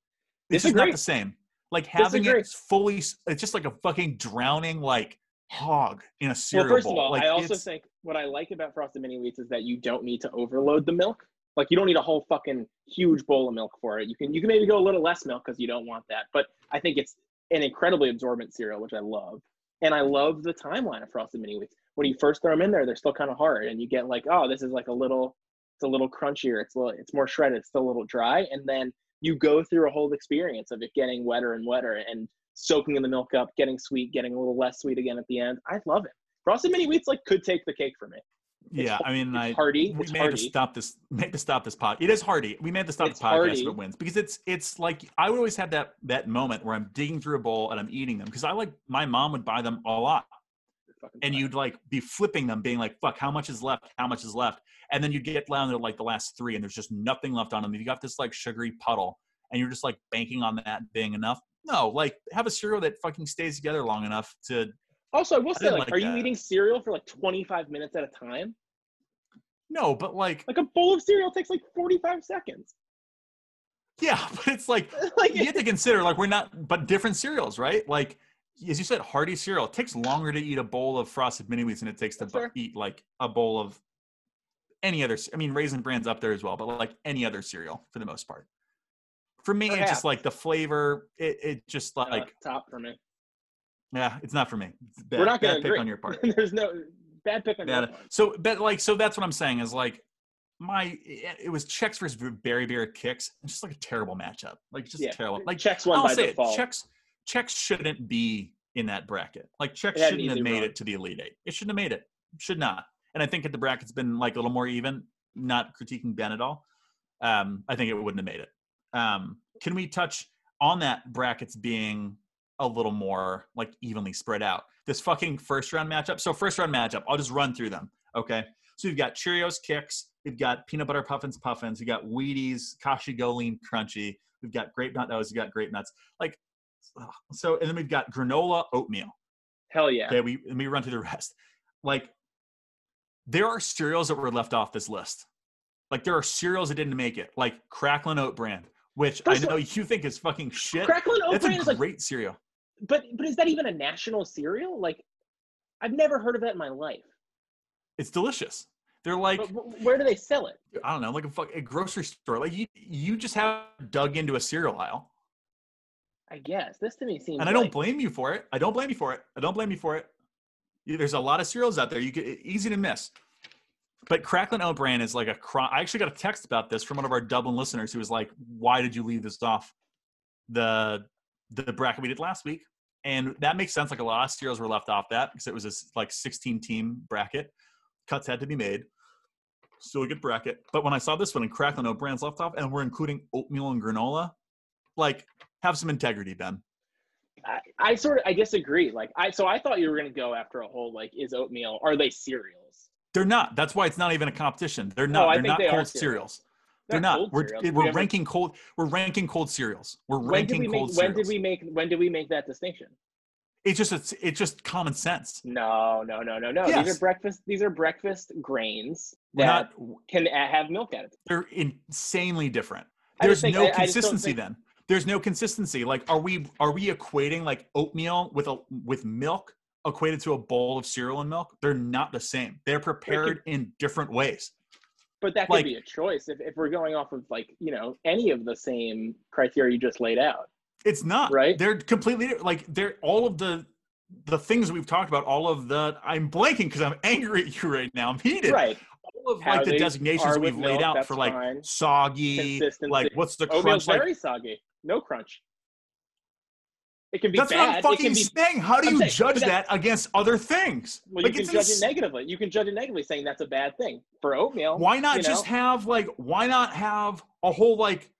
it's just not the same. Like having Disagree. it fully it's just like a fucking drowning like hog in a cereal. well, first of all, like, I also it's- think what I like about frosted mini wheats is that you don't need to overload the milk. Like you don't need a whole fucking huge bowl of milk for it. You can you can maybe go a little less milk because you don't want that. But I think it's an incredibly absorbent cereal, which I love. And I love the timeline of frosted mini wheats. When you first throw them in there, they're still kind of hard, and you get like, oh, this is like a little, it's a little crunchier. It's a little, it's more shredded. It's still a little dry, and then you go through a whole experience of it getting wetter and wetter and soaking in the milk up, getting sweet, getting a little less sweet again at the end. I love it. Frosted mini wheats like could take the cake for me. It's yeah, I mean, It's I hearty. we It's may have to stop this. Make to stop this pod. It is hardy. We may have to stop It's the podcast hearty. if it wins because it's it's like I would always have that that moment where I'm digging through a bowl and I'm eating them because I like my mom would buy them a lot and you'd like be flipping them, being like, "Fuck, how much is left? How much is left?" And then you'd get down to like the last three and there's just nothing left on them. You got this like sugary puddle and you're just like banking on that being enough. No, like have a cereal that fucking stays together long enough to Also, I will say, like, like are you eating cereal for like 25 minutes at a time? no, but like Like a bowl of cereal takes like 45 seconds. yeah, [laughs] but it's like [laughs] like you have to consider like we're not but different cereals right like as you said hearty cereal it takes longer to eat a bowl of frosted mini wheats than it takes to bu- eat like a bowl of any other I mean raisin brands up there as well but like any other cereal for the most part for me it's just like the flavor it, it just uh, like top for me. yeah it's not for me bad, We're not gonna pick agree. on your [laughs] part There's no bad pick on your Bad. part. so but like so that's what i'm saying is like my it was Chex versus Berry Berry Kix it's just like a terrible matchup like just Yeah. terrible like Chex one I'll by say default. it. Chex Chex shouldn't be in that bracket. Like Chex It had an shouldn't have made run. it to the elite eight. It shouldn't have made it. Should not. And I think if the bracket's been like a little more even, not critiquing Ben at all, um, I think it wouldn't have made it. Um, can we touch on that brackets being a little more like evenly spread out? This fucking first round matchup. So first round matchup, I'll just run through them. Okay. So we've got Cheerios Kix, we've got peanut butter puffins puffins, we've got Wheaties, Kashi Go Lean Crunchy, we've got grape nut those, we've got grape nuts. Like so, and then we've got granola oatmeal. Hell yeah. Okay, we let me run through the rest. Like there are cereals that were left off this list. Like there are cereals that didn't make it, like Cracklin Oat Bran, which First I know all- you think is fucking shit. Cracklin Oat That's a is like, great cereal. but but is that even a national cereal? Like, I've never heard of that in my life. It's delicious. They're like But where do they sell it? I don't know, like a fuck a grocery store. Like you, you just have dug into a cereal aisle, I guess this to me seems. and I don't like- blame you for it. I don't blame you for it. I don't blame you for it. There's a lot of cereals out there. You get easy to miss. But Cracklin Bran is like a cry. I actually got a text about this from one of our Dublin listeners who was like, "Why did you leave this off the the bracket we did last week?" And that makes sense. Like a lot of cereals were left off that because it was a like 16 team bracket. Cuts had to be made. Still a good bracket. But when I saw this one and Cracklin Oat left off, and we're including oatmeal and granola, like have some integrity, Ben. I, I sort of I disagree. Like I so I thought you were gonna go after a whole like is oatmeal are they cereals? They're not. That's why it's not even a competition. They're not. I they're not they cold cereals. cereals. They're They're not. We're cereals. we're ranking cold. We're ranking cold cereals. We're ranking we make? cold When did we make? When did we make that distinction? It's just it's, it's just common sense. No, no, no, no, no. Yes. These are breakfast. These are breakfast grains that not. can have milk added. They're insanely different. There's think- no consistency think- then. There's no consistency. Like, are we are we equating like oatmeal with a with milk equated to a bowl of cereal and milk? They're not the same. They're prepared in different ways. But that could Like- be a choice if, if we're going off of like you know any of the same criteria you just laid out. It's not Right. They're completely like they're all of the the things we've talked about. All of the I'm blanking because I'm [laughs] angry at you right now. I'm heated. Right. All of How like the designations we've laid milk, out that's for like fine. soggy, like what's the Oatmeal's crunch like? very soggy. No crunch. It can be That's bad. what I'm fucking be saying. How do I'm you saying, judge that against other things? well, Like, you can judge ins- it negatively. You can judge it negatively, saying that's a bad thing for oatmeal. Why not just know? have like why not have a whole like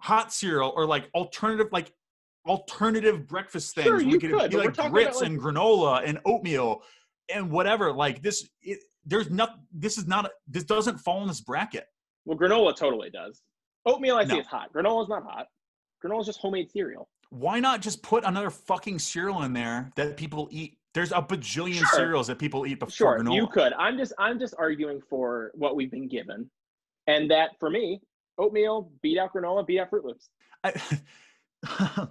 hot cereal or like alternative like alternative breakfast things? Sure, we you could could, be like grits about, and granola and oatmeal and whatever. Like this, it, there's not. This is not. A, this doesn't fall in this bracket. Well, granola totally does. Oatmeal, I see No. is hot. Granola is not hot. Granola is just homemade cereal. Why not just put another fucking cereal in there that people eat? There's a bajillion Sure. cereals that people eat before Sure, granola. you could. I'm just I'm just arguing for what we've been given, and that for me, oatmeal beat out granola, beat out Froot Loops. I, [laughs]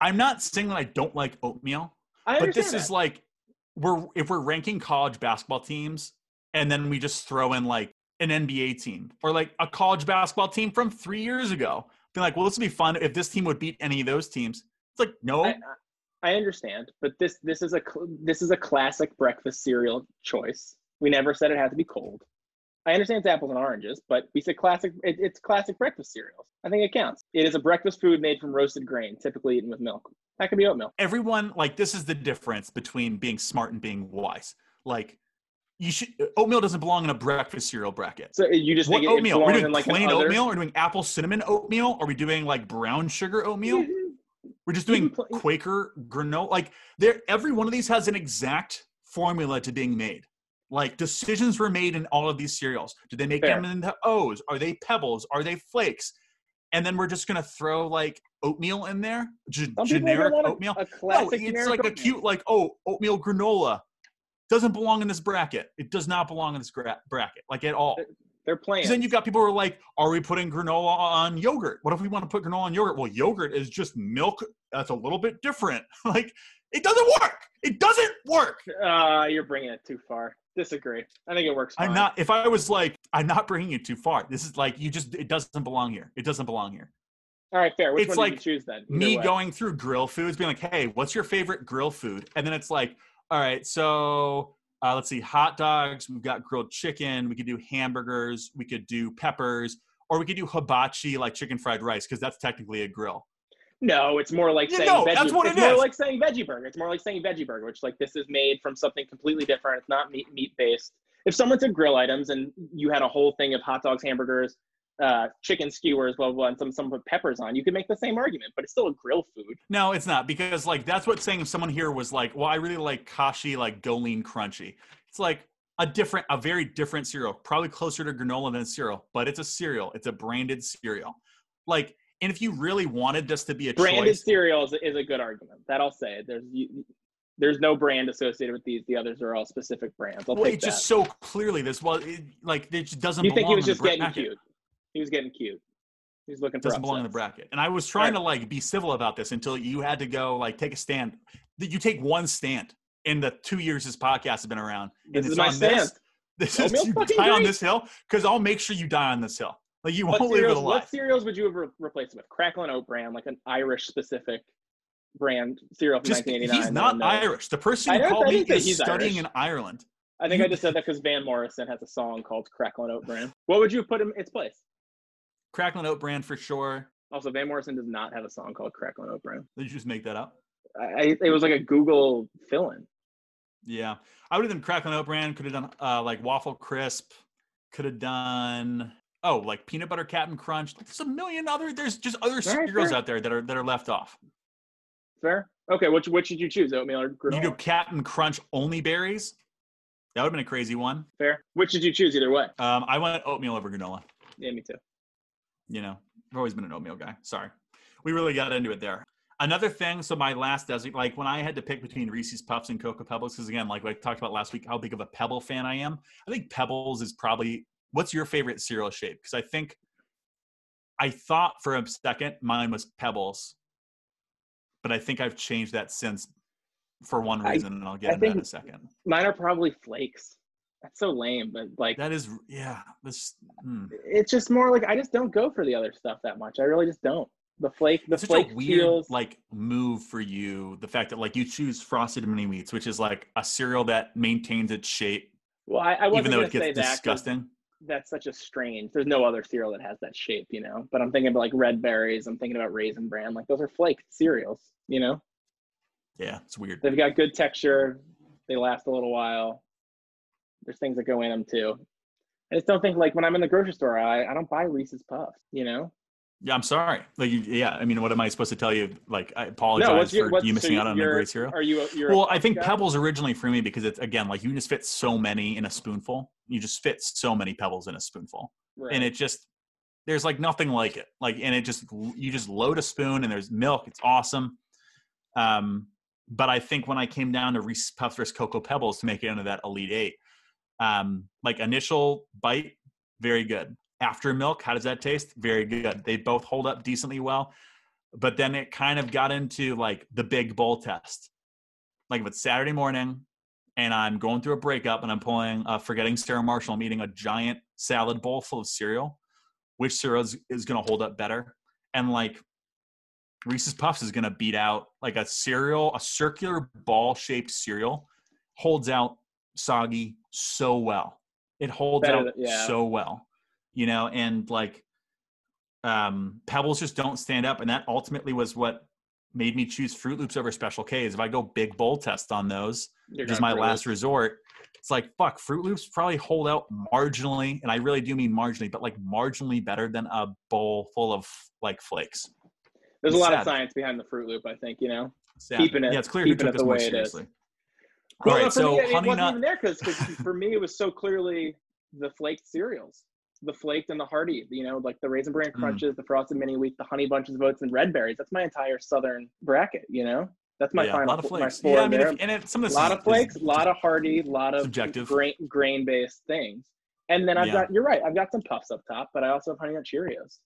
I'm not saying that I don't like oatmeal. I but this that. is like we're if we're ranking college basketball teams and then we just throw in like an NBA team or like a college basketball team from three years ago. Be like, well, this would be fun if this team would beat any of those teams. It's like, no, I, I understand, but this this is a this is a classic breakfast cereal choice. We never said it had to be cold. I understand it's apples and oranges, but we said classic. It, it's classic breakfast cereals. I think it counts. It is a breakfast food made from roasted grain, typically eaten with milk. That could be oatmeal. everyone like this is the difference between being smart and being wise. Like you should oatmeal doesn't belong in a breakfast cereal bracket. So you just What oatmeal? We're belongs doing like plain oatmeal? Are we doing apple cinnamon oatmeal? Are we doing like brown sugar oatmeal? We're just doing Quaker granola. Like there, every one of these has an exact formula to being made. Like decisions were made in all of these cereals. Did they make Fair. them into O's? Are they pebbles? Are they flakes? And then we're just gonna throw like oatmeal in there, Some generic oatmeal. No, it's like a cute like oh oatmeal granola. Doesn't belong in this bracket. It does not belong in this gra- bracket, like at all. They're playing. then you've got people who are like, are we putting granola on yogurt? What if we want to put granola on yogurt? Well, yogurt is just milk that's a little bit different. [laughs] like, it doesn't work. It doesn't work. Uh, you're bringing it too far. Disagree. I think it works. Fine. I'm not, if I was like, I'm not bringing it too far. This is like, you just, it doesn't belong here. It doesn't belong here. All right, fair. Which It's one did like you choose then? Either Me way. going through grill foods, being like, hey, what's your favorite grill food? And then it's like, all right, so uh, let's see, hot dogs. We've got grilled chicken. We could do hamburgers. We could do peppers, or we could do hibachi, like chicken fried rice, because that's technically a grill. No, it's more like saying no, veggie. that's what it's it more is. like saying veggie burger. It's more like saying veggie burger, which like this is made from something completely different. It's not meat meat based. If someone took grill items and you had a whole thing of hot dogs, hamburgers, uh, chicken skewers, blah blah, blah and some some put peppers on, you could make the same argument, but it's still a grill food. No, it's not because like that's what saying if someone here was like, well, I really like Kashi like Go Lean Crunchy. It's like a different, a very different cereal, probably closer to granola than cereal, but it's a cereal. It's a branded cereal. Like, and if you really wanted this to be a Branded choice, cereal is, is a good argument. That I'll say. There's you, there's no brand associated with these. The others are all specific brands. I'll well, it's just so clearly this was it, like it just doesn't. You think he was just getting cute? He was getting cute. He was looking for doesn't belong in the bracket. And I was trying Right. to like be civil about this until you had to go like take a stand. You take one stand in the two years this podcast has been around. This and is it's my on stand. this. [laughs] This is you die on this hill because I'll make sure you die on this hill. Like you What won't leave it cereals, what cereals would you have re- replaced it with? Cracklin Oat Bran, like an Irish specific brand cereal from Just 1989. he's not. Irish. The person who called me is he's studying Irish. in Ireland. I think I just said that because Van Morrison has a song called Cracklin Oat Bran. [laughs] What would you put in its place? Cracklin Oat Bran for sure. Also, Van Morrison does not have a song called Cracklin' Oat Bran. Did you just make that up? I, it was like a Google fill-in. Yeah, I would have done Cracklin Oat Bran. Could have done uh, like waffle crisp. Could have done oh like peanut butter Captain Crunch. Like, there's a million other. There's just other right, cereals fair. out there that are that are left off. Fair. Okay, which which did you choose? Oatmeal or granola? You do Captain Crunch only berries. That would have been a crazy one. Fair. Which did you choose either way? Um, I went oatmeal over granola. Yeah, me too. You know, I've always been an oatmeal guy. Sorry. We really got into it there. Another thing, so my last desert, like when I had to pick between Reese's Puffs and Cocoa Pebbles, because again, like I talked about last week, how big of a Pebble fan I am. I think Pebbles is probably what's your favorite cereal shape? Because I think I thought for a second mine was Pebbles, but I think I've changed that since for one I- reason, and I'll get I into that in a second. Mine are probably flakes. That's so lame, but like That is, yeah, this. hmm. it's just more like I just don't go for the other stuff that much. I really just don't. The flake, the It's such flake a weird feels like move for you. The fact that like you choose frosted mini wheats, which is like a cereal that maintains its shape, well. I, I wasn't even though it say gets that disgusting. that's such a strange. There's no other cereal that has that shape, you know. But I'm thinking about like red berries. I'm thinking about raisin bran. Like those are flake cereals, you know. Yeah, it's weird. They've got good texture. They last a little while. There's things that go in them too. I just don't think like when I'm in the grocery store, I, I don't buy Reese's Puffs. You know. Yeah, I'm sorry. Like, yeah, I mean, what am I supposed to tell you? Like, I apologize No, what's your for what's you so missing out on a great cereal. Are you? a- Well, I think guy? Pebbles originally for me because it's again like you just fit so many in a spoonful. You just fit so many Pebbles in a spoonful, Right. and it just there's like nothing like it. Like, and it just you just load a spoon and there's milk. It's awesome. Um, but I think when I came down to Reese's Puffs versus Cocoa Pebbles to make it into that Elite Eight, um, like initial bite, very good. After milk, how does that taste? Very good. They both hold up decently well. But then it kind of got into like the big bowl test. Like if it's Saturday morning and I'm going through a breakup and I'm pulling, uh, forgetting Sarah Marshall, I'm eating a giant salad bowl full of cereal. Which cereal is, is going to hold up better? And like Reese's Puffs is going to beat out like a cereal, a circular ball shaped cereal holds out soggy so well. It holds Better out yeah. so well, you know, and like um, Pebbles just don't stand up. And that ultimately was what made me choose Froot Loops over Special K. Is if I go big bowl test on those, You're which is my last it. resort. It's like fuck, Froot Loops probably hold out marginally, and I really do mean marginally, but like marginally better than a bowl full of like flakes. There's a lot of science behind the Froot Loop. I think you know. Sad. Keeping it- yeah, it's clear who took it this more is. Well, right, so me, it honey wasn't nut. even there because for me it was so clearly the flaked cereals, the flaked and the hearty. You know, like the raisin bran Mm. crunches, the frosted mini wheat, the honey bunches of oats, and red berries. That's my entire southern bracket. You know, that's my yeah, final a lot of flakes. Yeah, I mean, if, and it, some a of this a lot is- of flakes, a lot of hearty, a lot of subjective. grain grain based things. And then I've Yeah. got you're right. I've got some puffs up top, but I also have honey nut Cheerios,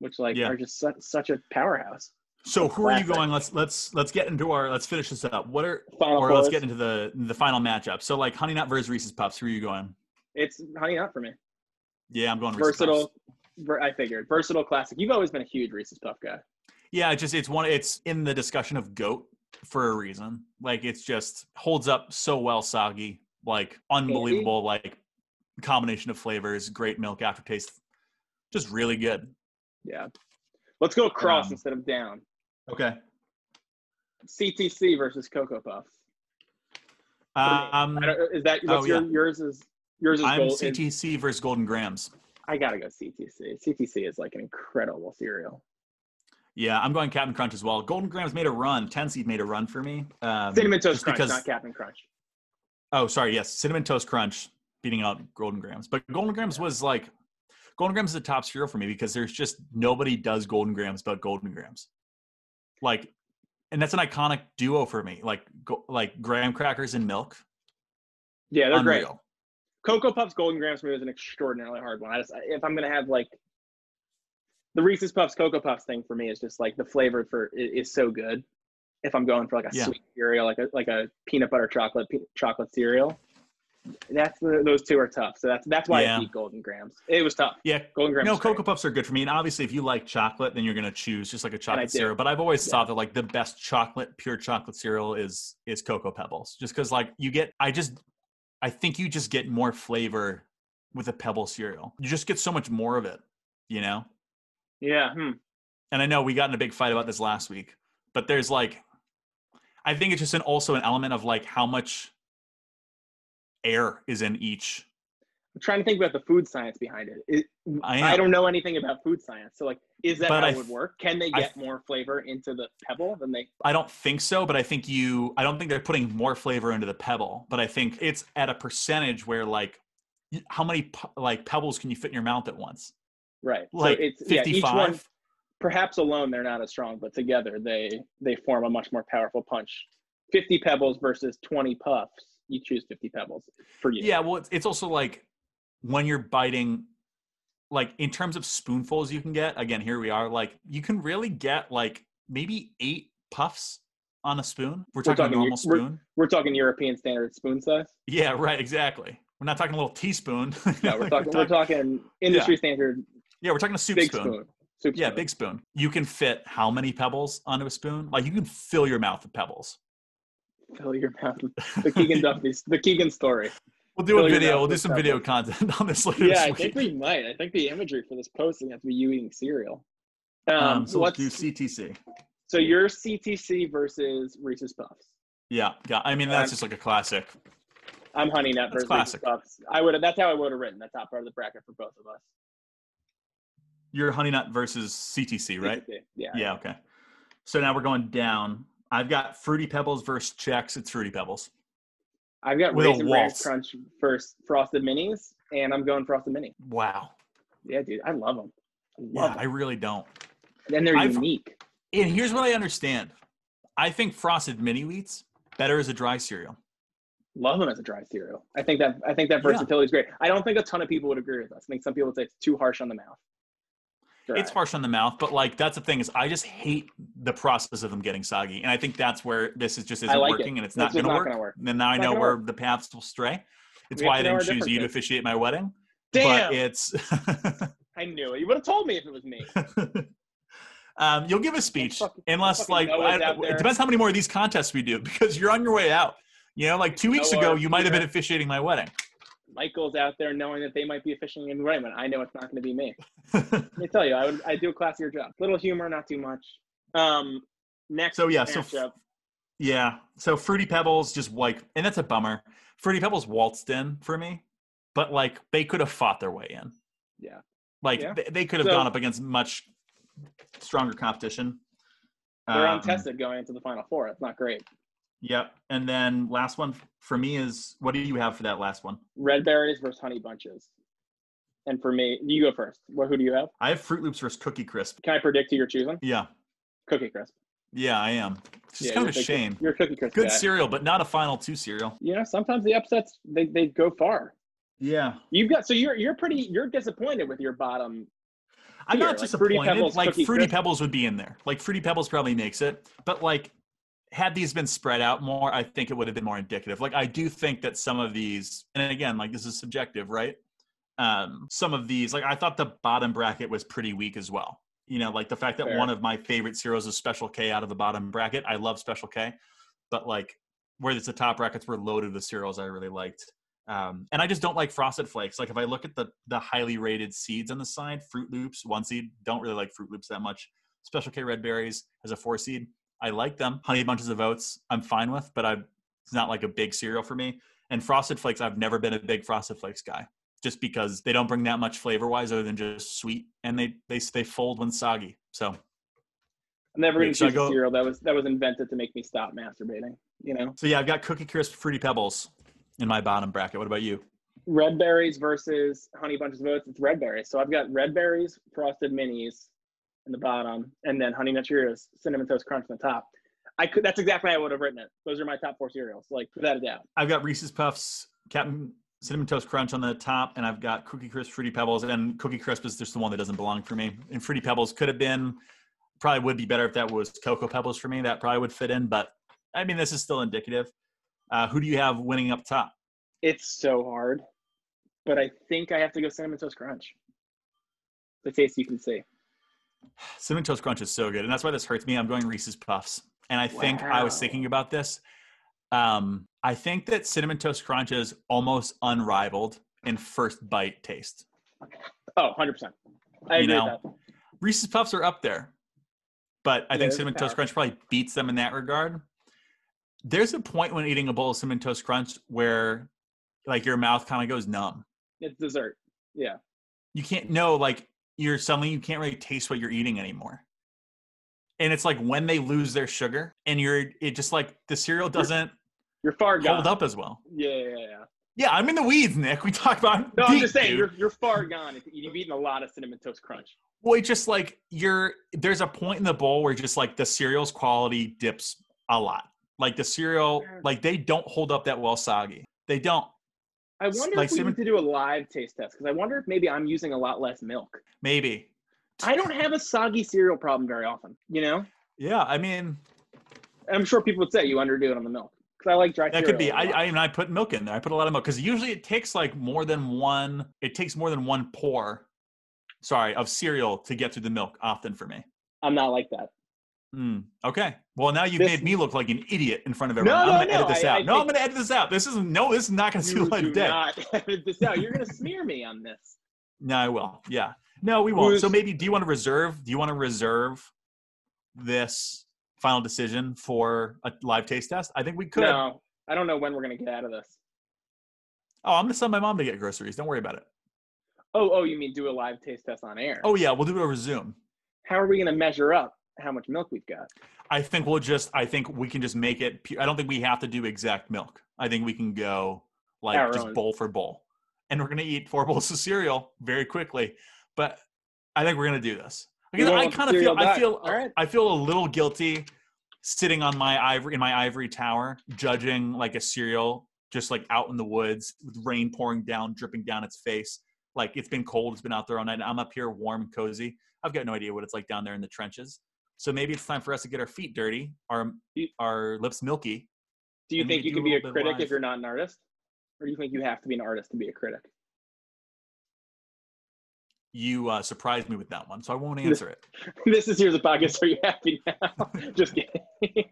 which like Yeah. are just such, such a powerhouse. So who are you going? Let's let's let's get into our let's finish this up. What are Final or let's get into the the final matchup. So like Honey Nut versus Reese's Puffs. Who are you going? It's honey nut for me. Yeah, I'm going Reese's Versatile. Puffs. ver- I figured versatile classic. You've always been a huge Reese's Puff guy. Yeah, just it's one. It's in the discussion of goat for a reason. Like it's just holds up so well, soggy. Like unbelievable. Like combination of flavors, great milk aftertaste, just really good. Yeah. Let's go across Um, instead of down. Okay. CTC versus Cocoa Puffs. Um, is that oh, what's your yeah. yours is yours is I'm gold. is- CTC versus Golden Grahams. I gotta go CTC. CTC is like an incredible cereal. Yeah, I'm going Captain Crunch as well. Golden Grahams made a run. Ten seed made a run for me. Um, Cinnamon Toast Crunch, because- not Captain Crunch. Oh, sorry. Yes, cinnamon toast crunch beating out Golden Grahams, but Golden Grahams was like Golden Grahams is the top cereal for me because there's just nobody does Golden Grahams but Golden Grahams. Like, and that's an iconic duo for me. Like, go, like graham crackers and milk. Yeah, they're great. Unreal. Cocoa Puffs Golden for me was an extraordinarily hard one. I just if I'm gonna have like the Reese's Puffs Cocoa Puffs thing for me is just like the flavor for is so good. If I'm going for like a Yeah. sweet cereal, like a like a peanut butter chocolate pe- chocolate cereal, that's the, those two are tough. So that's that's why Yeah. I eat Golden Grahams. It was tough. Yeah, Golden Grahams. no. Cocoa Puffs are good for me. And obviously, if you like chocolate, then you're going to choose just like a chocolate cereal. But I've always Yeah. thought that like the best chocolate, pure chocolate cereal is is Cocoa Pebbles, just because like you get, I just, I think you just get more flavor with a Pebble cereal. You just get so much more of it, you know. Yeah. Hmm. And I know we got in a big fight about this last week, but there's like, I think it's just an also an element of like how much air is in each I'm trying to think about the food science behind it. it I I, don't know anything about food science. So like, is that But how I it would work? Can they get f- more flavor into the pebble than they? I don't think so, but I think you. I don't think they're putting more flavor into the pebble, but I think it's at a percentage where like, how many like pebbles can you fit in your mouth at once? Right. Like so it's yeah, each one perhaps alone they're not as strong, but together they they form a much more powerful punch. 50 pebbles versus 20 puffs. You choose 50 pebbles for you. Yeah, well, it's, it's also like when you're biting, like in terms of spoonfuls you can get. Again, here we are. Like you can really get like maybe eight puffs on a spoon. We're talking, talking- normal we're- spoon. We're talking European standard spoon size. Yeah, right. Exactly. We're not talking a little teaspoon. No, we're [laughs] talking we're talking industry standard yeah, we're talking a soup big spoon. spoon. Soup Yeah, spoon. big spoon. You can fit how many pebbles onto a spoon? Like you can fill your mouth with pebbles. Fill your mouth. The Keegan [laughs] Duffy, the Keegan story. We'll do Fill a video. We'll do some video content on this later Yeah, I think we might. I think the imagery for this posting has to be you eating cereal. Um, Um, so let's do CTC. so your CTC versus Reese's Puffs. Yeah, yeah. I mean, that's Um, just like a classic. I'm Honey Nut versus classic. Reese's Puffs. I would. That's how I would have written the top part of the bracket for both of us. You're Honey Nut versus CTC, right? CTC. Yeah. Yeah, okay. So now we're going down. I've got Fruity Pebbles versus Chex. It's Fruity Pebbles. I've got With Raisin Bran. Crunch first Frosted Minis, and I'm going Frosted Mini. Wow. Yeah, dude, I love them. I Yeah, love I really don't. And they're I've- unique. And here's what I understand. I think Frosted Mini Wheats better as a dry cereal. Love them as a dry cereal. I think that I think that Yeah. versatility is great. I don't think a ton of people would agree with us. I think some people would say it's too harsh on the mouth. It's harsh on the mouth, but like that's the thing is I just hate the process of them getting soggy, and I think that's where this is just isn't like it. working, and it's not going to work. gonna work. Then now I It's not know where work. the paths will stray. It's We why I didn't choose you to officiate my wedding. Damn, But it's [laughs] I knew it. You would have told me if it was me. [laughs] um, you'll give a speech fucking- unless like I, it depends how many more of these contests we do because you're on your way out. You know, like two weeks Noah, ago, you might have been officiating my wedding. Michael's out there knowing that they might be officially in but I know it's not going to be me. [laughs] Let me tell you, I would I do a classier job. Little humor, not too much. Um, next. So, yeah, so. Yeah. So Fruity Pebbles just like, and that's a bummer. Fruity Pebbles waltzed in for me, but like they could have fought their way in. Yeah. Like Yeah. they, they could have So- gone up against much stronger competition. they're Um, untested going into the final four. It's not great. Yep. And then last one for me is what do you have for that last one? Red berries versus honey bunches. And for me, you go first. What who do you have? I have Froot Loops versus Cookie Crisp. Can I predict who you're choosing? Yeah. Cookie Crisp. Yeah, I am. It's just Yeah, kind of a shame. You're a Cookie Crisp. Good guy. cereal, but not a final two cereal. Yeah, sometimes the upsets they, they go far. Yeah. You've got so you're you're pretty you're disappointed with your bottom. I'm not like Fruity disappointed. Pebbles, like Fruity Crisp. Pebbles would be in there. Like Fruity Pebbles probably makes it, but like had these been spread out more, I think it would have been more indicative. Like I do think that some of these, and again, like this is subjective, right? Um, some of these, like I thought the bottom bracket was pretty weak as well. You know, like the fact that Fair. one of my favorite cereals is Special K out of the bottom bracket. I love Special K, but like where it's the top brackets were loaded with cereals I really liked. Um, and I just don't like frosted flakes. Like if I look at the the highly rated seeds on the side, Froot Loops, one seed, don't really like Froot Loops that much. Special K Red Berries as a four seed, I like them. Honey Bunches of Oats, I'm fine with, but I it's not like a big cereal for me. And Frosted Flakes, I've never been a big Frosted Flakes guy, just because they don't bring that much flavor wise other than just sweet, and they they they fold when soggy. So I'm never going to choose go- a cereal that was that was invented to make me stop masturbating. You know, so yeah, I've got Cookie Crisp Fruity Pebbles in my bottom bracket. What about you? red berries versus honey bunches of oats. It's red berries. So I've got red berries, frosted minis in the bottom, and then honey nut Cheerios, cinnamon toast crunch on the top. I could. That's exactly how I would have written it. Those are my top four cereals, like without a doubt. I've got Reese's Puffs, Captain Cinnamon Toast Crunch on the top, and I've got Cookie Crisp, Fruity Pebbles, and Cookie Crisp is just the one that doesn't belong for me. And Fruity Pebbles could have been, probably would be better if that was Cocoa Pebbles for me. That probably would fit in, but I mean, this is still indicative. Uh, who do you have winning up top? It's so hard, but I think I have to go cinnamon toast crunch. The taste you can see. Cinnamon Toast Crunch is so good, and that's why this hurts me. I'm going Reese's Puffs, and I think I was thinking about this. Um, I think that Cinnamon Toast Crunch is almost unrivaled in first bite taste. Oh, 100 percent. I You agree know, with that. Reese's Puffs are up there, but I Yeah, think Cinnamon Toast. Crunch probably beats them in that regard. There's a point when eating a bowl of Cinnamon Toast Crunch where, like, your mouth kind of goes numb. It's dessert. Yeah. You can't know like you're suddenly you can't really taste what you're eating anymore. And it's like when they lose their sugar and you're it just like the cereal doesn't You're far gone. hold up as well. Yeah, yeah, yeah. Yeah, I'm in the weeds, Nick. We talked about No, I'm just saying dude. you're you're far gone. You've eaten a lot of cinnamon toast crunch. Well, it's just like you're there's a point in the bowl where just like the cereal's quality dips a lot. Like the cereal, like they don't hold up that well soggy. They don't. I wonder Like if we need to do a live taste test because I wonder if maybe I'm using a lot less milk. Maybe. I don't have a soggy cereal problem very often. You know, Yeah, I mean I'm sure people would say you underdo it on the milk because I like dry that could be. I. I, mean, I put milk in there. I put a lot of milk because usually it takes like more than one. It takes more than one pour. Sorry, of cereal to get through the milk. Often for me. I'm not like that. Hmm. okay. Well, now you've This- made me look like an idiot in front of No, everyone. I'm no, going to edit no, this I- out. I no, I'm going to edit this out. This isn't. No, this is not going to see the light of day. not [laughs] edit this out. You're gonna smear me on this. [laughs] No, I will. Yeah. No, we won't. So maybe do you want to reserve? Do you want to reserve this final decision for a live taste test? I think we could. No, I don't know when we're gonna get out of this. Oh, I'm gonna send my mom to get groceries. Don't worry about it. Oh, oh, you mean do a live taste test on air? Oh yeah, we'll do it over Zoom. How are we gonna measure up how much milk we've got? I think we'll just. I think we can just make it. I don't think we have to do exact milk. I think we can go like Our just own. bowl for bowl, and we're gonna eat four [laughs] bowls of cereal very quickly. But I think we're gonna do this because I kind of feel. cereal I feel. Right. I feel a little guilty sitting on my ivory in my ivory tower, judging like a cereal just like out in the woods with rain pouring down, dripping down its face. Like it's been cold, it's been out there all night. and I'm up here warm and cozy. I've got no idea what it's like down there in the trenches. So maybe it's time for us to get our feet dirty, our You- our lips milky. Do you think you can be a critic if you're not an artist, or do you think you have to be an artist to be a critic? You uh, surprised me with that one, so I won't answer it. [laughs] this is here's a podcast. Are you happy now? [laughs] Just kidding. [laughs]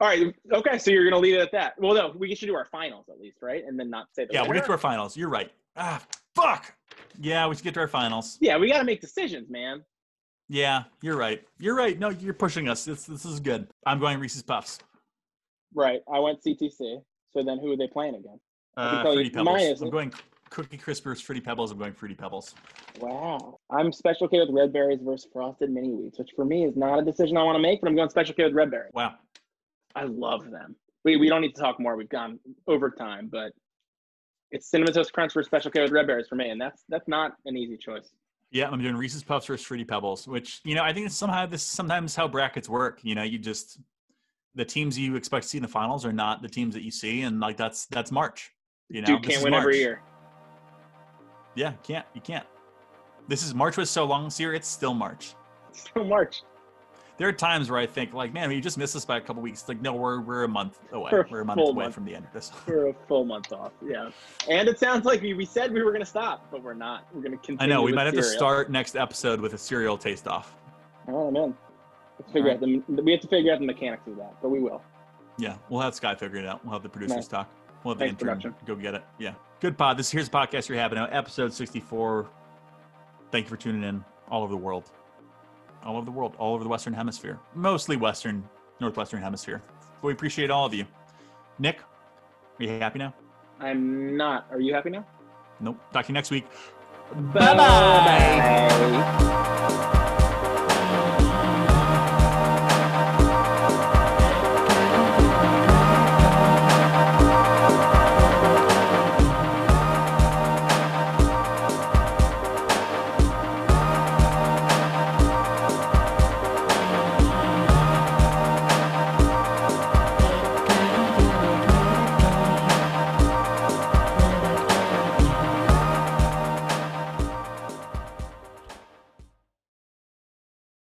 All right. Okay. So you're gonna leave it at that. Well, no, we should do our finals at least, right? And then not say the Yeah, we'll get to our finals. You're right. Ah, fuck. Yeah, we should get to our finals. Yeah, we got to make decisions, man. Yeah, you're right. You're right. No, you're pushing us. This this is good. I'm going Reese's Puffs. Right. I went CTC. So then who are they playing against? Uh, tell you Fruity Pebbles. mine. I'm going Cookie Crisp versus Fruity Pebbles. I'm going Fruity Pebbles. Wow. I'm special K with red berries versus frosted mini wheats, which for me is not a decision I want to make, but I'm going special K with red berries. Wow. I love them. We, we don't need to talk more. We've gone over time, but it's cinnamon toast crunch versus special K with red berries for me, and that's that's not an easy choice. Yeah, I'm doing Reese's Puffs versus Fruity Pebbles, which you know I think it's somehow this is sometimes how brackets work. You know, you just the teams you expect to see in the finals are not the teams that you see, and like that's that's March. You know, Dude can't win every year. Yeah, can't you can't. This is March was so long this year. It's still March. So March. There are times where I think like, man, we just missed this by a couple weeks. Like, no, we're we're a month away. A We're a month away month. from the end of this. [laughs] we're a full month off. Yeah. And it sounds like we, we said we were going to stop, but we're not. We're going to continue. I know we might have to start next episode with a cereal taste off. Oh, man. Let's figure out the, we have to figure out the mechanics of that, but we will. Yeah, we'll have Sky figure it out. We'll have the producers Nice. talk. We'll have the Thanks, intern production. go get it. Yeah. Good pod. This here's a podcast you're having now, episode 64. Thank you for tuning in all over the world. All over the world, all over the Western Hemisphere. Mostly Western, Northwestern Hemisphere. But we appreciate all of you. Nick, are you happy now? I'm not. Are you happy now? Nope. Talk to you next week. Bye-bye.